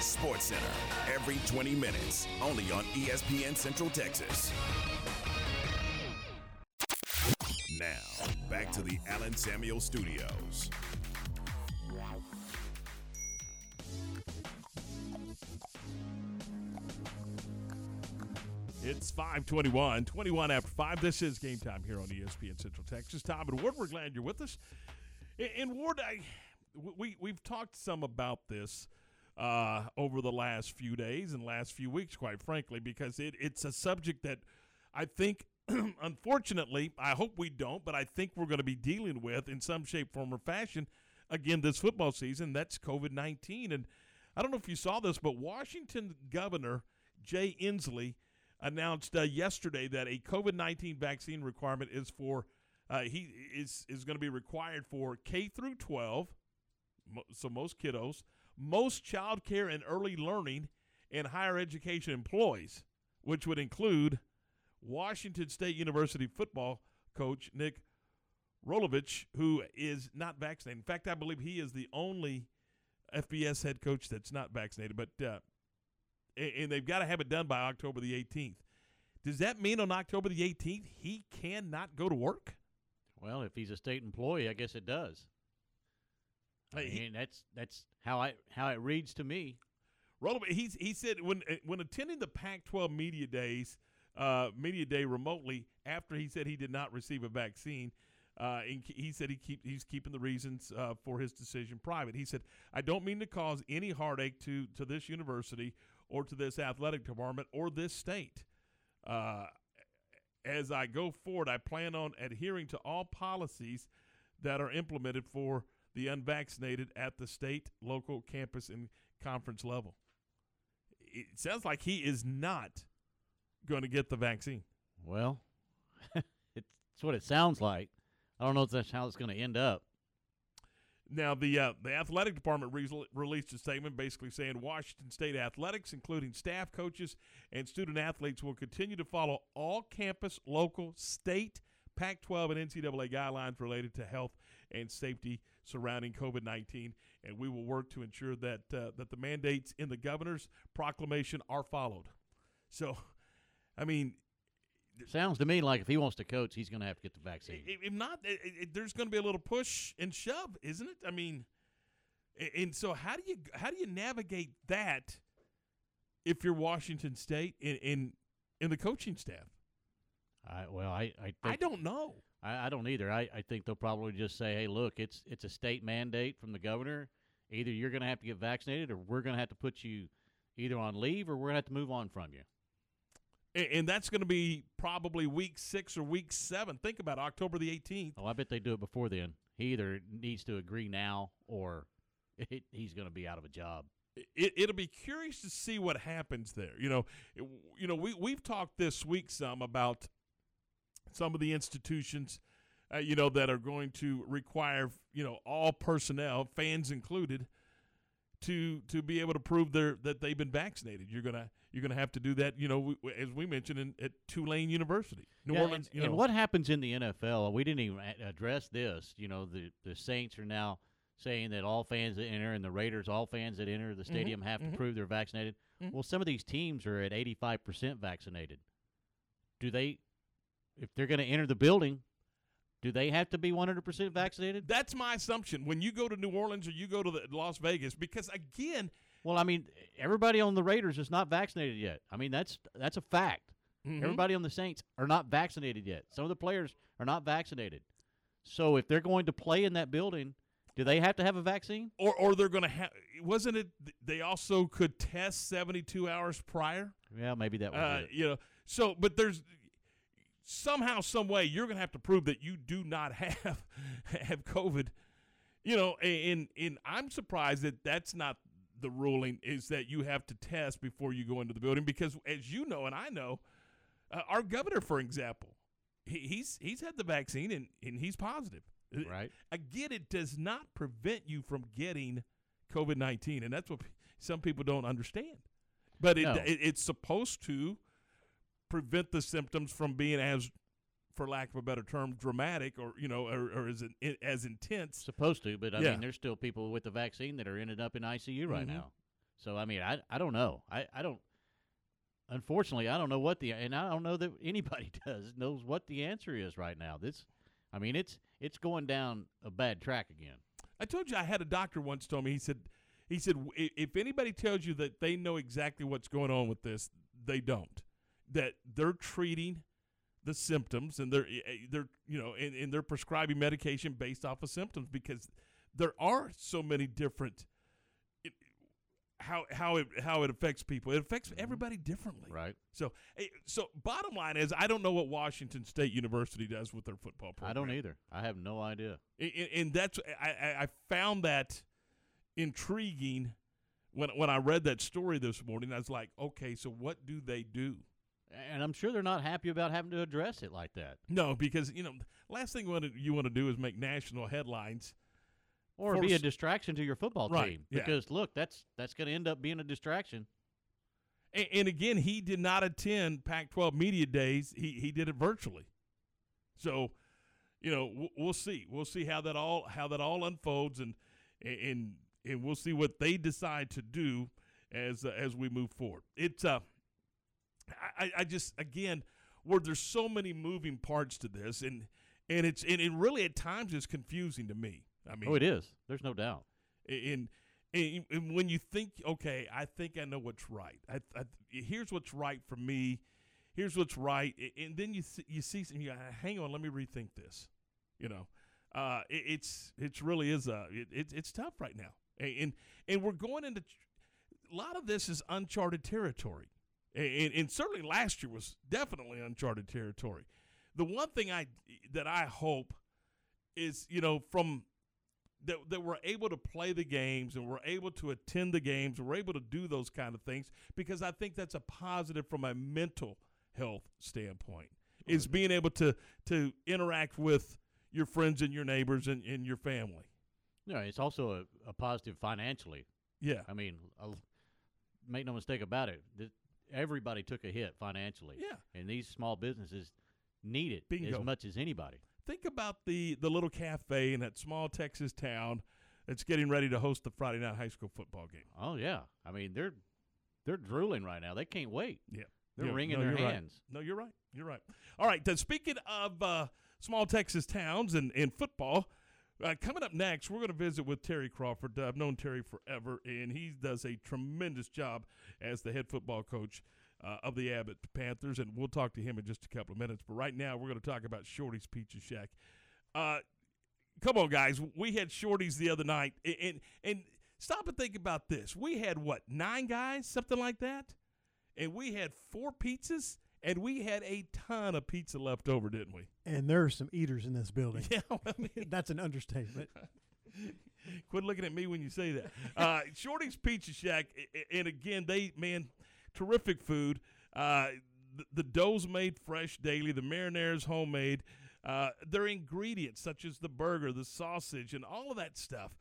Sports Center, every 20 minutes, only on ESPN Central Texas. Now, back to the Allen Samuel Studios. It's 521, 21 after 5. This is game time here on ESPN Central Texas. Tom and Ward, we're glad you're with us. And Ward, I, we, we've talked some about this uh, over the last few days and last few weeks, quite frankly, because it, it's a subject that I think, unfortunately, I hope we don't, but I think we're going to be dealing with in some shape, form, or fashion again this football season. That's COVID 19. And I don't know if you saw this, but Washington Governor Jay Inslee announced uh, yesterday that a COVID 19 vaccine requirement is for, uh, he is, is going to be required for K through 12, so most kiddos, most child care and early learning, and higher education employees, which would include Washington State University football coach Nick Rolovich, who is not vaccinated. In fact, I believe he is the only FBS head coach that's not vaccinated. But uh, and, they've got to have it done by October the 18th. Does that mean on October the 18th he cannot go to work? Well, if he's a state employee, I guess it does. I mean, that's that's how I how it reads to me. Rolovich, he's he said when uh, when attending the Pac-12 media days, uh, media day remotely after he said he did not receive a vaccine. Uh, he said he keep he's keeping the reasons uh, for his decision private. He said, "I don't mean to cause any heartache to to this university or to this athletic department or this state. Uh, as I go forward, I plan on adhering to all policies that are implemented for the unvaccinated at the state, local, campus, and conference level. It sounds like he is not going to get the vaccine. Well, it's what it sounds like. I don't know if that's how it's going to end up. Now, the uh, the athletic department re- released a statement basically saying Washington State athletics, including staff, coaches, and student athletes, will continue to follow all campus, local, state, Pac 12, and NCAA guidelines related to health and safety surrounding COVID 19. And we will work to ensure that, uh, that the mandates in the governor's proclamation are followed. So, I mean, Sounds to me like if he wants to coach, he's going to have to get the vaccine. If not, it, it, there's going to be a little push and shove, isn't it? I mean, and so how do you how do you navigate that if you're Washington State in in, in the coaching staff? I well, I I, I don't know. I, I don't either. I, I think they'll probably just say, hey, look, it's it's a state mandate from the governor. Either you're going to have to get vaccinated, or we're going to have to put you either on leave, or we're going to have to move on from you and that's going to be probably week six or week seven. Think about it, October the 18th. Oh, I bet they do it before then. He either needs to agree now or it, he's going to be out of a job. It, it'll be curious to see what happens there. You know, it, you know, we we've talked this week some about some of the institutions, uh, you know, that are going to require you know all personnel, fans included, to to be able to prove their that they've been vaccinated. You're gonna you're gonna have to do that. You know, as we mentioned in, at Tulane University, New yeah, Orleans. And, you know. and what happens in the NFL? We didn't even address this. You know, the the Saints are now saying that all fans that enter and the Raiders, all fans that enter the mm-hmm, stadium, mm-hmm, have mm-hmm. to prove they're vaccinated. Mm-hmm. Well, some of these teams are at 85 percent vaccinated. Do they, if they're going to enter the building, do they have to be 100% vaccinated? That's my assumption. When you go to New Orleans or you go to the Las Vegas, because again, well, I mean, everybody on the Raiders is not vaccinated yet. I mean, that's that's a fact. Mm-hmm. Everybody on the Saints are not vaccinated yet. Some of the players are not vaccinated. So if they're going to play in that building, do they have to have a vaccine? Or or they're going to have wasn't it they also could test 72 hours prior? Yeah, maybe that was uh, You know, so but there's somehow, some way, you're going to have to prove that you do not have have COVID. You know, and and I'm surprised that that's not the ruling. Is that you have to test before you go into the building because, as you know, and I know, uh, our governor, for example, he, he's he's had the vaccine and and he's positive. Uh, right. Again, it does not prevent you from getting COVID nineteen, and that's what some people don't understand. But it, no. it it's supposed to prevent the symptoms from being as for lack of a better term, dramatic or you know, or, or as in, as intense. Supposed to, but I yeah. mean, there's still people with the vaccine that are ended up in ICU right mm-hmm. now. So I mean, I I don't know. I I don't. Unfortunately, I don't know what the and I don't know that anybody does knows what the answer is right now. This, I mean, it's it's going down a bad track again. I told you I had a doctor once told me he said he said if anybody tells you that they know exactly what's going on with this, they don't that they're treating the symptoms and they're eh, eh, they're you know and, and they're prescribing medication based off of symptoms because there are so many different it, how how it how it affects people. It affects mm-hmm. everybody differently. Right. So eh, so bottom line is I don't know what Washington State University does with their football program. I don't either. I have no idea. And, and that's I I found that intriguing when when I read that story this morning. I was like, okay, so what do they do? And I'm sure they're not happy about having to address it like that. No, because you know, last thing you want to do is make national headlines, or be a distraction to your football right, team. Yeah. Because look, that's that's going to end up being a distraction. And, and, again, he did not attend Pac-12 media days. He he did it virtually. So, you know, we'll see. We'll see how that all how that all unfolds, and and and we'll see what they decide to do as uh, as we move forward. It's uh, I, I just again where there's so many moving parts to this, and and it's and it really at times is confusing to me. I mean, oh, it is. There's no doubt. And, and, and when you think, okay, I think I know what's right. I, I, here's what's right for me. Here's what's right, and then you see, you see, you go, hang on, let me rethink this. You know, uh, it, it's it's really is a it, it, it's tough right now, and and we're going into a lot of this is uncharted territory, and, and certainly last year was definitely uncharted territory. The one thing I that I hope is you know from that, that we're able to play the games and we're able to attend the games and we're able to do those kind of things because I think that's a positive from a mental health standpoint is mm-hmm. being able to to interact with your friends and your neighbors and, and your family. Yeah, it's also a, a positive financially. Yeah. I mean, I'll make no mistake about it. Everybody took a hit financially. Yeah. And these small businesses need it Bingo. as much as anybody. Think about the the little cafe in that small Texas town that's getting ready to host the Friday night high school football game. Oh yeah, I mean they're they're drooling right now. They can't wait. Yeah, they're yeah. wringing no, their hands. Right. No, you're right. You're right. All right. Then speaking of uh, small Texas towns and, and football, uh, coming up next, we're going to visit with Terry Crawford. Uh, I've known Terry forever, and he does a tremendous job as the head football coach uh, of the Abbott Panthers, and we'll talk to him in just a couple of minutes. But right now, we're going to talk about Shorty's Pizza Shack. Uh, come on, guys. We had Shorty's the other night, and, and and stop and think about this. We had what nine guys, something like that, and we had four pizzas. And we had a ton of pizza left over, didn't we? And there are some eaters in this building. Yeah, well, I mean, that's an understatement. Quit looking at me when you say that. Uh, Shorty's Pizza Shack, and again, they man, terrific food. Uh, the, the dough's made fresh daily. The marinare's homemade. Uh, their ingredients, such as the burger, the sausage, and all of that stuff,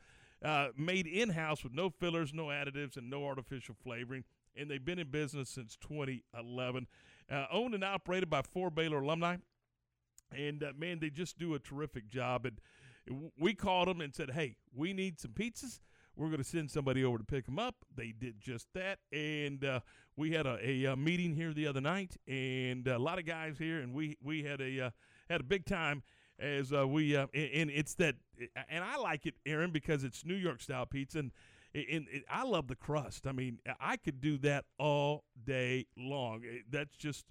uh, made in house with no fillers, no additives, and no artificial flavoring. And they've been in business since 2011 uh, owned and operated by four Baylor alumni. And uh, man, they just do a terrific job. And we called them and said, "Hey, we need some pizzas. We're going to send somebody over to pick them up." They did just that, and uh, we had a, a, a, meeting here the other night, and a lot of guys here, and we we had a uh, had a big time as uh, we uh, and, and it's that, and I like it, Aaron, because it's New York style pizza and and, I love the crust. I mean, I could do that all day long. That's just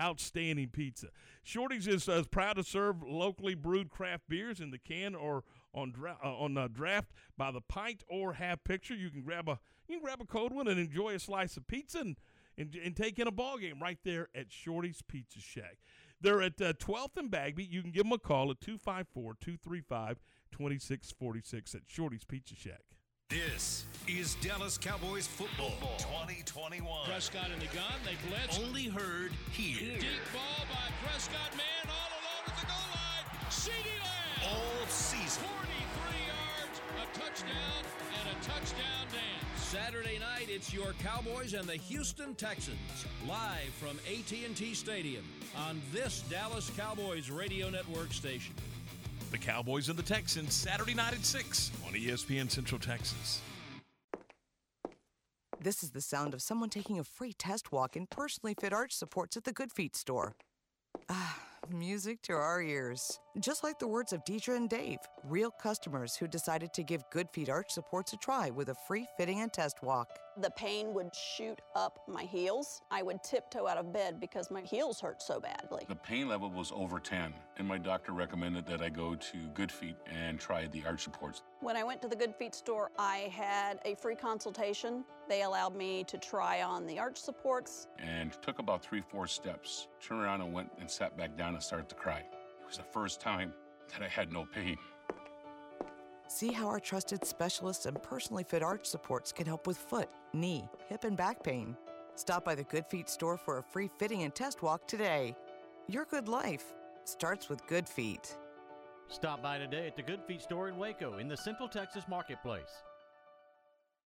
outstanding pizza. Shorty's is uh, proud to serve locally brewed craft beers in the can or on dra- uh, on uh, draft by the pint or half picture. You can grab a you can grab a cold one and enjoy a slice of pizza and and, and take in a ball game right there at Shorty's Pizza Shack. They're at uh, 12th and Bagby. You can give them a call at 254 235 2646 at Shorty's Pizza Shack. This is Dallas Cowboys football, 2021. Prescott in the gun. They blitz. Only heard here. Deep ball by Prescott. Man all alone at the goal line. CeeDee Lamb. All season. 43 yards, a touchdown, and a touchdown dance. Saturday night, it's your Cowboys and the Houston Texans live from AT&T Stadium on this Dallas Cowboys radio network station. The Cowboys and the Texans, Saturday night at 6 on ESPN Central Texas. This is the sound of someone taking a free test walk in personally fit arch supports at the Good Feet store. Ah, music to our ears. Just like the words of Deidre and Dave, real customers who decided to give Good Feet arch supports a try with a free fitting and test walk. The pain would shoot up my heels. I would tiptoe out of bed because my heels hurt so badly. The pain level was over 10, and my doctor recommended that I go to Good Feet and try the arch supports. When I went to the Good Feet store, I had a free consultation. They allowed me to try on the arch supports. And took about three, four steps, turned around and went and sat back down and started to cry. It was the first time that I had no pain. See how our trusted specialists and personally fit arch supports can help with foot, knee, hip, and back pain. Stop by the Good Feet store for a free fitting and test walk today. Your good life starts with Good Feet. Stop by today at the Good Feet store in Waco in the Central Texas Marketplace.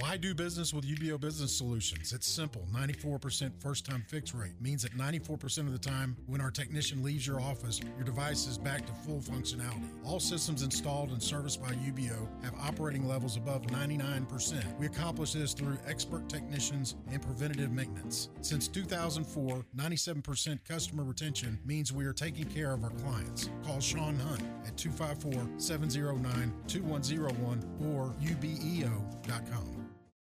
Why do business with UBEO Business Solutions? It's simple. 94% first time fix rate means that 94% of the time when our technician leaves your office, your device is back to full functionality. All systems installed and serviced by UBEO have operating levels above 99%. We accomplish this through expert technicians and preventative maintenance. Since 2004, 97% customer retention means we are taking care of our clients. Call Sean Hunt at 254 709 2101 or ubeo.com.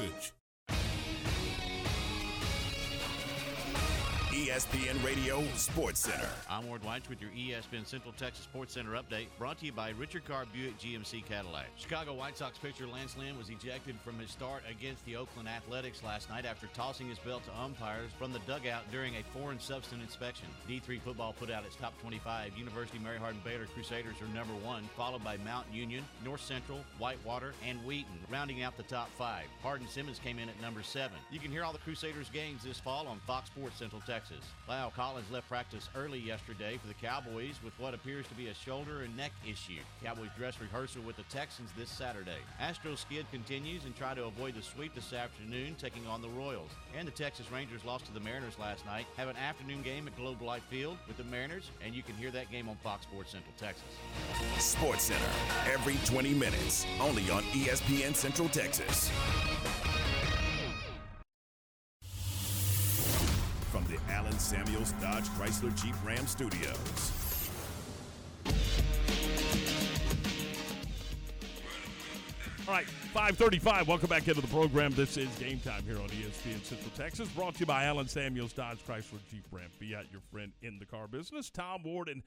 Suç ESPN Radio Sports Center. I'm Ward White with your ESPN Central Texas Sports Center update, brought to you by Richard Carr Buick GMC Cadillac. Chicago White Sox pitcher Lance Lynn was ejected from his start against the Oakland Athletics last night after tossing his belt to umpires from the dugout during a foreign substance inspection. D3 football put out its top 25. University Mary Hardin Baylor Crusaders are number one, followed by Mount Union, North Central, Whitewater, and Wheaton, rounding out the top five. Hardin Simmons came in at number seven. You can hear all the Crusaders games this fall on Fox Sports Central Texas. La'el Collins left practice early yesterday for the Cowboys with what appears to be a shoulder and neck issue. Cowboys dress rehearsal with the Texans this Saturday. Astros skid continues and try to avoid the sweep this afternoon, taking on the Royals. And the Texas Rangers lost to the Mariners last night. Have an afternoon game at Globe Life Field with the Mariners, and you can hear that game on Fox Sports Central Texas. Sports Center, every 20 minutes, only on ESPN Central Texas. From the Allen Samuels Dodge Chrysler Jeep Ram Studios. All right, 535. Welcome back into the program. This is Game Time here on ESPN Central Texas, brought to you by Allen Samuels Dodge Chrysler Jeep Ram. Be out your friend in the car business. Tom Ward and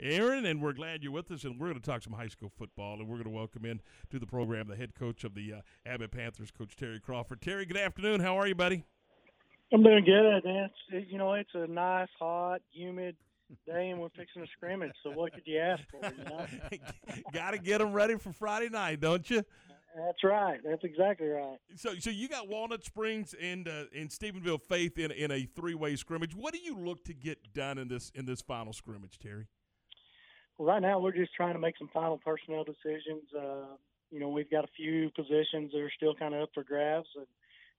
Aaron, and we're glad you're with us, and we're going to talk some high school football, and we're going to welcome in to the program the head coach of the uh, Abbott Panthers, Coach Terry Crawford. Terry, good afternoon. How are you, buddy? I'm doing good. It's, you know, it's a nice, hot, humid day, and we're fixing a scrimmage. So what could you ask for? You know? Got to get them ready for Friday night, don't you? That's right. That's exactly right. So, so you got Walnut Springs and uh, and Stephenville Faith in in a three way scrimmage. What do you look to get done in this in this final scrimmage, Terry? Well, right now we're just trying to make some final personnel decisions. Uh, you know, we've got a few positions that are still kind of up for grabs, and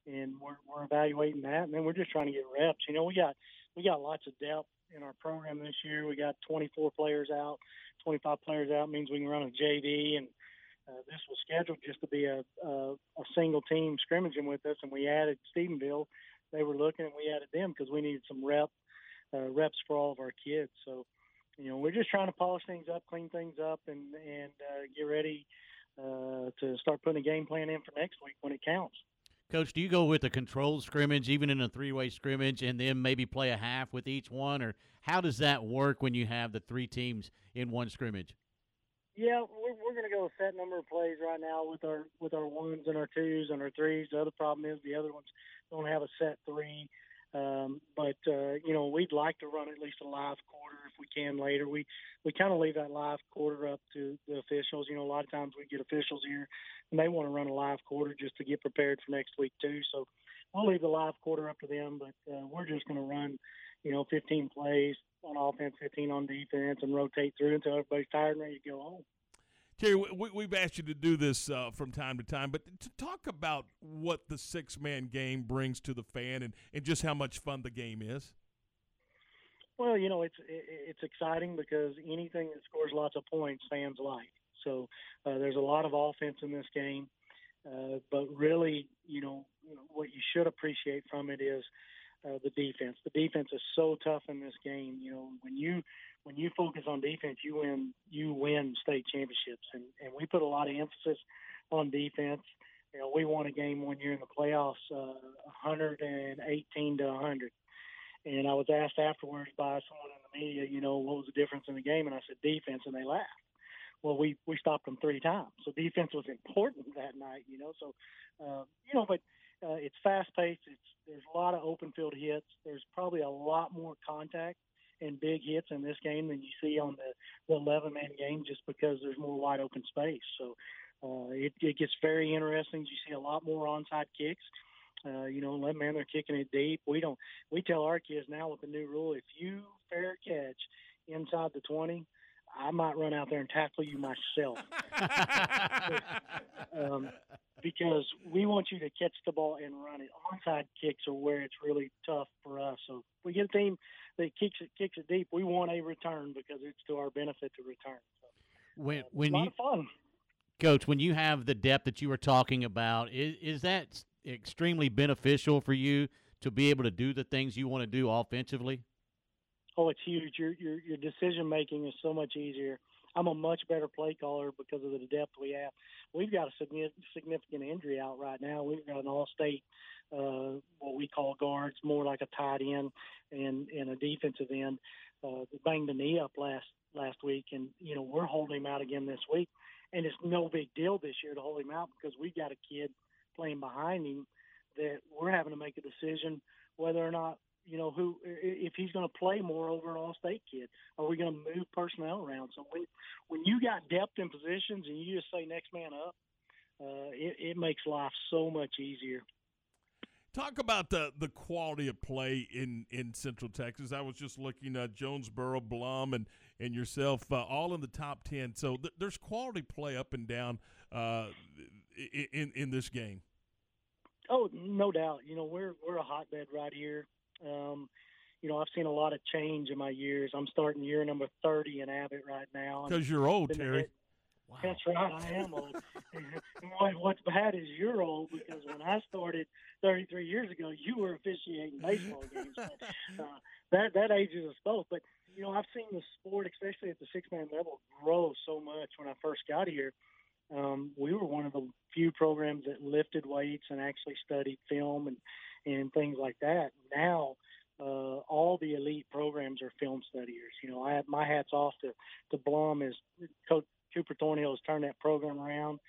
and we're we're evaluating that, and then we're just trying to get reps. You know, we got we got lots of depth in our program this year. We got 24 players out, 25 players out means we can run a JV, and uh, this was scheduled just to be a, a a single team scrimmaging with us, and we added Stephenville. They were looking, and we added them because we needed some rep uh, reps for all of our kids. So, you know, we're just trying to polish things up, clean things up, and and uh, get ready uh, to start putting a game plan in for next week when it counts. Coach, do you go with a controlled scrimmage, even in a three-way scrimmage, and then maybe play a half with each one, or how does that work when you have the three teams in one scrimmage? Yeah, we're, we're going to go a set number of plays right now with our with our ones and our twos and our threes. The other problem is the other ones don't have a set three. Um, but uh, you know, we'd like to run at least a live quarter if we can later. We we kind of leave that live quarter up to the officials. You know, a lot of times we get officials here and they want to run a live quarter just to get prepared for next week too. So we'll leave the live quarter up to them, but uh, we're just going to run, you know, 15 plays on offense, 15 on defense, and rotate through until everybody's tired and ready to go home. Terry, we, we've asked you to do this uh, from time to time, but to talk about what the six man game brings to the fan and, and just how much fun the game is. Well, you know, it's it's exciting because anything that scores lots of points, fans like. So uh, there's a lot of offense in this game. Uh, but really, you know, what you should appreciate from it is uh, the defense. The defense is so tough in this game. You know, when you when you focus on defense, you win you win state championships, and and we put a lot of emphasis on defense. You know, we won a game one year in the playoffs, uh, 118 to 100. And I was asked afterwards by someone in the media, you know, what was the difference in the game? And I said defense, and they laughed. Well, we we stopped them three times, so defense was important that night, you know. So, uh, you know, but uh, it's fast paced. It's there's a lot of open field hits. There's probably a lot more contact and big hits in this game than you see on the, the 11 man game, just because there's more wide open space. So uh, it, it gets very interesting. You see a lot more onside kicks. Uh, you know, 11 man, they're kicking it deep. We don't. We tell our kids now with the new rule, if you fair catch inside the 20, I might run out there and tackle you myself. um, because we want you to catch the ball and run it. Onside kicks are where it's really tough for us. So if we get a team that kicks it kicks it deep, we want a return because it's to our benefit to return. So, when uh, when a lot you of fun. coach, when you have the depth that you were talking about, is is that extremely beneficial for you to be able to do the things you want to do offensively? Oh, it's huge. Your your your decision making is so much easier. I'm a much better play caller because of the depth we have. We've got a significant injury out right now. We've got an all-state, uh, what we call guards, more like a tight end and and a defensive end. Uh, banged the knee up last last week, and you know we're holding him out again this week. And it's no big deal this year to hold him out because we got a kid playing behind him that we're having to make a decision whether or not you know who if he's going to play more over an all-state kid. Are we going to move personnel around? So when when you got depth in positions and you just say next man up, uh, it, it makes life so much easier. Talk about the the quality of play in, in Central Texas. I was just looking at Jonesboro, Blum, and and yourself, uh, all in the top ten. So th- there's quality play up and down uh, in in this game. Oh, no doubt. You know we're we're a hotbed right here. Um, you know I've seen a lot of change in my years. I'm starting year number thirty in Abbott right now. Because you're old, Been Terry. ahead- That's right, I am old. And what's bad is you're old because when I started 33 years ago, you were officiating baseball games. But, uh, that that ages us both. But you know, I've seen the sport, especially at the six man level, grow so much. When I first got here, um, we were one of the few programs that lifted weights and actually studied film and and things like that. Now. Uh, all the elite programs are film studiers. You know, I have my hats off to, to Blum as Coach Cooper Thornhill has turned that program around.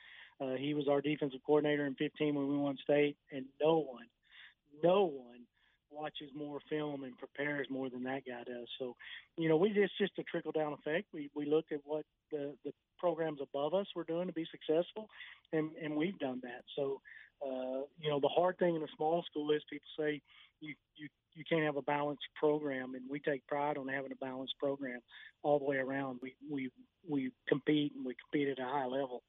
Uh, he was our defensive coordinator in 15 when we won state, and no one, no one watches more film and prepares more than that guy does. So, you know, we just just a trickle down effect. We we looked at what the the programs above us were doing to be successful, and and we've done that. So, uh, you know, the hard thing in a small school is people say you you you can't have a balanced program, and we take pride on having a balanced program all the way around. We we we compete and we compete at a high level.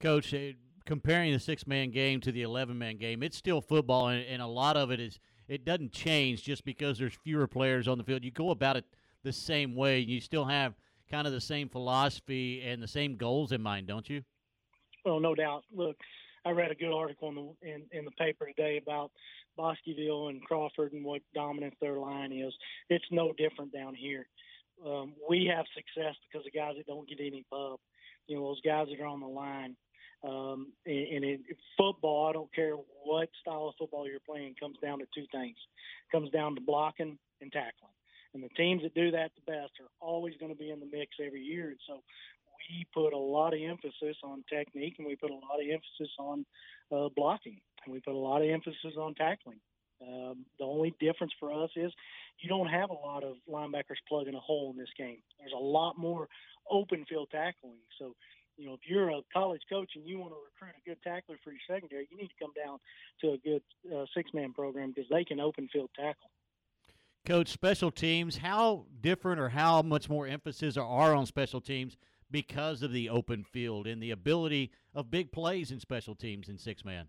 Coach, uh, comparing the six man game to the 11 man game, it's still football, and, and a lot of it is it doesn't change just because there's fewer players on the field. You go about it the same way, and you still have kind of the same philosophy and the same goals in mind, don't you? Well, no doubt. Look, I read a good article in the in, in the paper today about Bosqueville and Crawford and what dominance their line is. It's no different down here. Um, we have success because of guys that don't get any pub. You know, those guys that are on the line. Um, and and in football, I don't care what style of football you're playing, comes down to two things. It comes down to blocking and tackling. And the teams that do that the best are always going to be in the mix every year. And so we put a lot of emphasis on technique and we put a lot of emphasis on uh, blocking and we put a lot of emphasis on tackling. Um, the only difference for us is you don't have a lot of linebackers plugging a hole in this game. There's a lot more open field tackling. So, you know, if you're a college coach and you want to recruit a good tackler for your secondary, you need to come down to a good uh, six man program because they can open field tackle. Coach, special teams, how different or how much more emphasis are, are on special teams because of the open field and the ability of big plays in special teams in six man?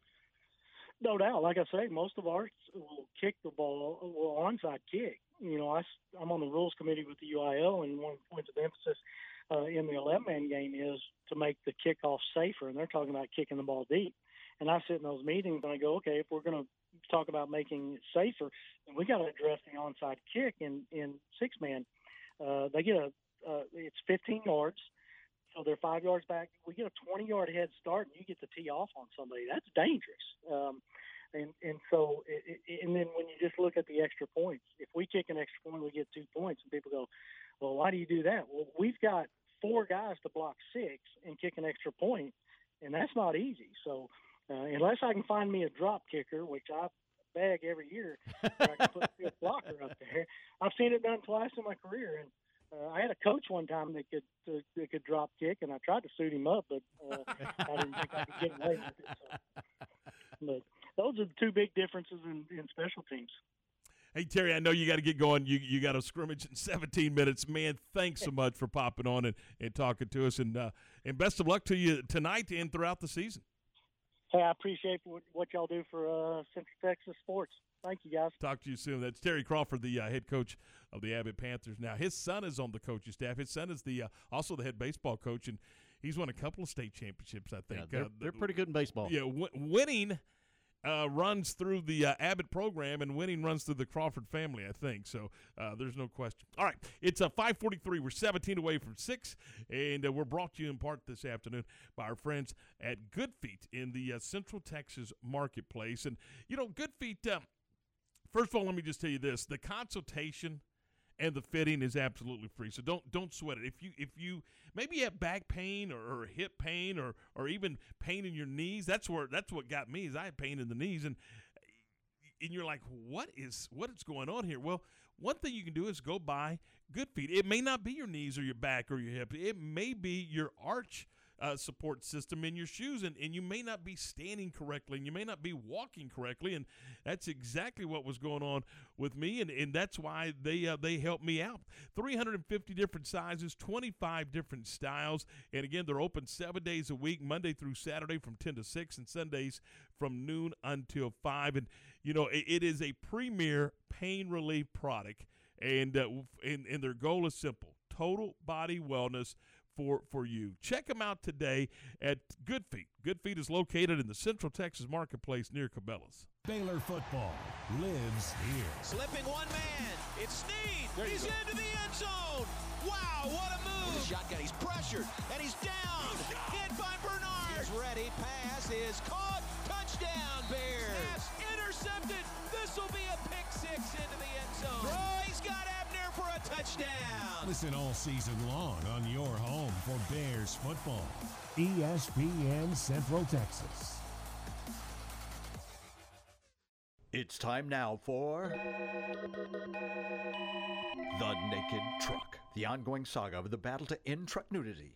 No doubt. Like I say, most of ours will kick the ball, will onside kick. You know, I, I'm on the rules committee with the UIL, and one point of emphasis uh, in the 11 man game is to make the kickoff safer. And they're talking about kicking the ball deep. and I sit in those meetings and I go, okay, if we're going to talk about making it safer, then we got to address the onside kick in in six man. Uh, they get a uh, it's 15 yards, so they're five yards back. We get a 20 yard head start, and you get to tee off on somebody. That's dangerous. Um, and and so it, it, and then when you just look at the extra points, if we kick an extra point, we get two points, and people go, well, why do you do that? Well, we've got four guys to block six and kick an extra point, and that's not easy. So uh, unless I can find me a drop kicker, which I bag every year, I can put a blocker up there, I've seen it done twice in my career, and uh, I had a coach one time that could uh, that could drop kick, and I tried to suit him up, but uh, I didn't think I could get away with it. So. But those are the two big differences in, in special teams. Hey Terry, I know you got to get going. You you got a scrimmage in 17 minutes. Man, thanks so much for popping on and, and talking to us, and uh, and best of luck to you tonight and throughout the season. Hey, I appreciate what, what y'all do for uh, Central Texas sports. Thank you, guys. Talk to you soon. That's Terry Crawford, the uh, head coach of the Abbott Panthers. Now, his son is on the coaching staff. His son is the uh, also the head baseball coach, and he's won a couple of state championships. I think Yeah, they're, Uh, they're pretty good in baseball. Yeah, w- winning uh, runs through the uh, Abbott program, and winning runs through the Crawford family. I think so. Uh, there's no question. All right, it's a 5:43. We're 17 away from six, and uh, we're brought to you in part this afternoon by our friends at Good Feet in the uh, Central Texas Marketplace. And you know, Good Feet. First of all, let me just tell you this: the consultation and the fitting is absolutely free. So don't don't sweat it. If you if you maybe you have back pain or, or hip pain or or even pain in your knees, that's where that's what got me is I had pain in the knees and and you're like, what is what is going on here? Well, one thing you can do is go buy Good Feet. It may not be your knees or your back or your hip. It may be your arch uh, support system in your shoes, and, and you may not be standing correctly, and you may not be walking correctly, and that's exactly what was going on with me, and, and that's why they uh, they helped me out. 350 different sizes, 25 different styles, and again, they're open seven days a week, Monday through Saturday from 10 to 6, and Sundays from noon until 5. And you know, it, it is a premier pain relief product, and, uh, and and their goal is simple: total body wellness for for you. Check them out today at Good Feet. Good Feet is located in the Central Texas Marketplace near Cabela's. Baylor football lives here. Slipping one man. It's Sneed. He's into the end zone. Wow, what a move. The shotgun. He's pressured and he's down. Hit by Bernard. He's ready. Pass is caught. Touchdown, Bears. Pass intercepted. This will be a pick six into the end zone. Oh, he's got Ebner for a touchdown. Listen all season long on your home for Bears football. ESPN Central Texas. It's time now for The Naked Truck, the ongoing saga of the battle to end truck nudity,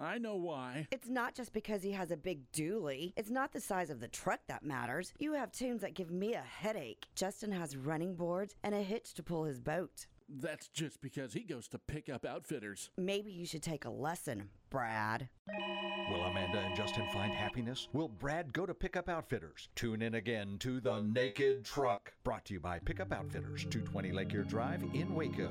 I know why. It's not just because he has a big dually. It's not the size of the truck that matters. You have tunes that give me a headache. Justin has running boards and a hitch to pull his boat. That's just because he goes to Pickup Outfitters. Maybe you should take a lesson, Brad. Will Amanda and Justin find happiness? Will Brad go to Pickup Outfitters? Tune in again to The Naked Truck, brought to you by Pickup Outfitters, 220 Lake Erie Drive in Waco.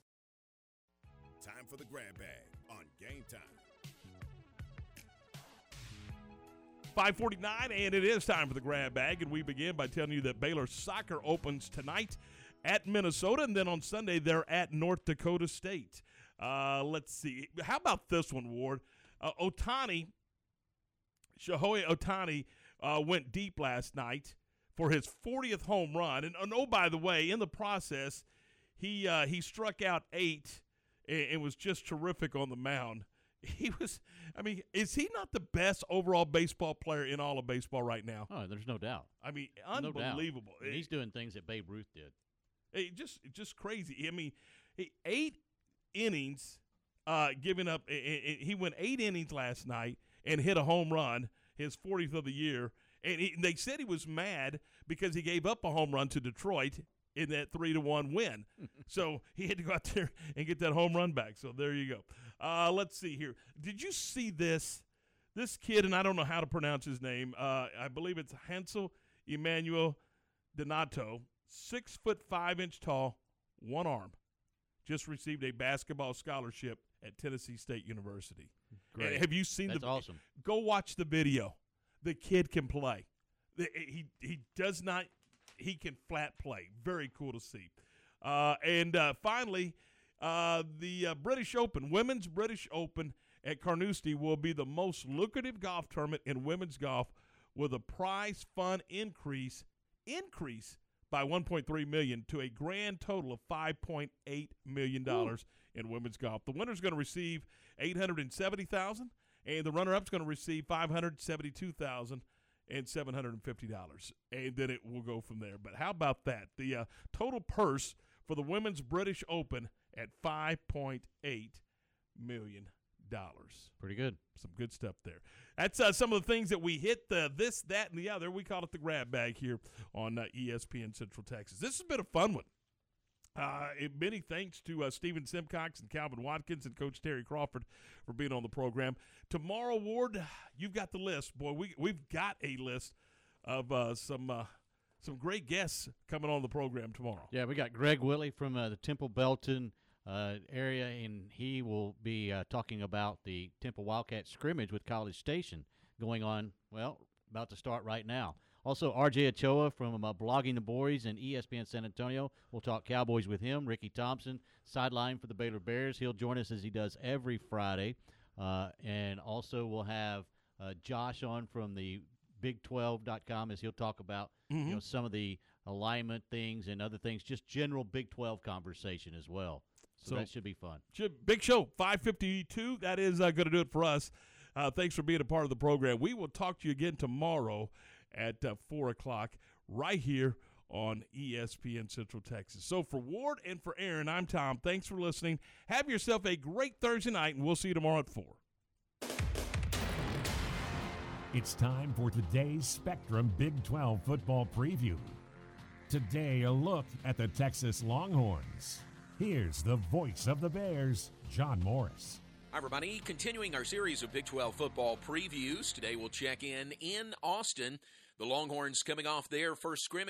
For the grab bag on game time. 549, and it is time for the grab bag. And we begin by telling you that Baylor soccer opens tonight at Minnesota, and then on Sunday they're at North Dakota State. Uh, let's see. How about this one, Ward? Uh, Ohtani, Shohei Ohtani, uh, went deep last night for his 40th home run. And, and oh, by the way, in the process, he uh, he struck out eight and, and was just terrific on the mound. He was, I mean, is he not the best overall baseball player in all of baseball right now? Oh, there's no doubt. I mean, No unbelievable. He's doing things that Babe Ruth did. It just just crazy. I mean, he- eight innings, uh, giving up. He went eight innings last night and hit a home run, his 40th of the year. And he, they said he was mad because he gave up a home run to Detroit in that three to one win. so he had to go out there and get that home run back. So there you go. Uh, let's see here. Did you see this? This kid, and I don't know how to pronounce his name. Uh, I believe it's Hansel Enmanuel Donato, six foot five inch tall, one arm, just received a basketball scholarship at Tennessee State University. Great. And have you seen That's the? awesome. Go watch the video. The kid can play. The- He he does not. He can flat play. Very cool to see. Uh, and uh, finally, uh, the uh, British Open, Women's British Open at Carnoustie will be the most lucrative golf tournament in women's golf, with a prize fund increase increase by 1.3 million to a grand total of 5.8 million dollars in women's golf. The winner is going to receive 870,000 and the runner-up is going to receive 572,000 and $750 and then it will go from there. But how about that? The uh, total purse for the women's British Open at 5.8 million dollars. Pretty good. Some good stuff there. That's uh, some of the things that we hit the this, that, and the other. We call it the grab bag here on uh, ESPN Central Texas. This has been a fun one. Uh, many thanks to uh, Stephen Simcox and Calvin Watkins and Coach Terry Crawford for being on the program. Tomorrow, Ward, you've got the list, boy. We we've got a list of uh, some uh, some great guests coming on the program tomorrow. Yeah, we got Greg Willie from uh, the Temple Belton uh, area, and he will be talking about the Temple Wildcat scrimmage with College Station going on, well, about to start right now. Also, RJ Ochoa from uh, Blogging the Boys and ESPN San Antonio. We'll talk Cowboys with him. Ricky Thompson, sideline for the Baylor Bears. He'll join us as he does every Friday. Uh, and also, we'll have uh, Josh on from the Big12.com as he'll talk about you Mhm. know some of the alignment things and other things, just general Big 12 conversation as well. So, So- that should be fun. Should- Big show, 552. That is uh, going to do it for us. Uh, thanks for being a part of the program. We will talk to you again tomorrow at uh, 4 o'clock right here on ESPN Central Texas. So for Ward and for Aaron, I'm Tom. Thanks for listening. Have yourself a great Thursday night, and we'll see you tomorrow at 4. It's time for today's Spectrum Big 12 football preview. Today, a look at the Texas Longhorns. Here's the voice of the Bears, John Morris. Hi, everybody. Continuing our series of Big 12 football previews. Today we'll check in in Austin. The Longhorns coming off their first scrimmage.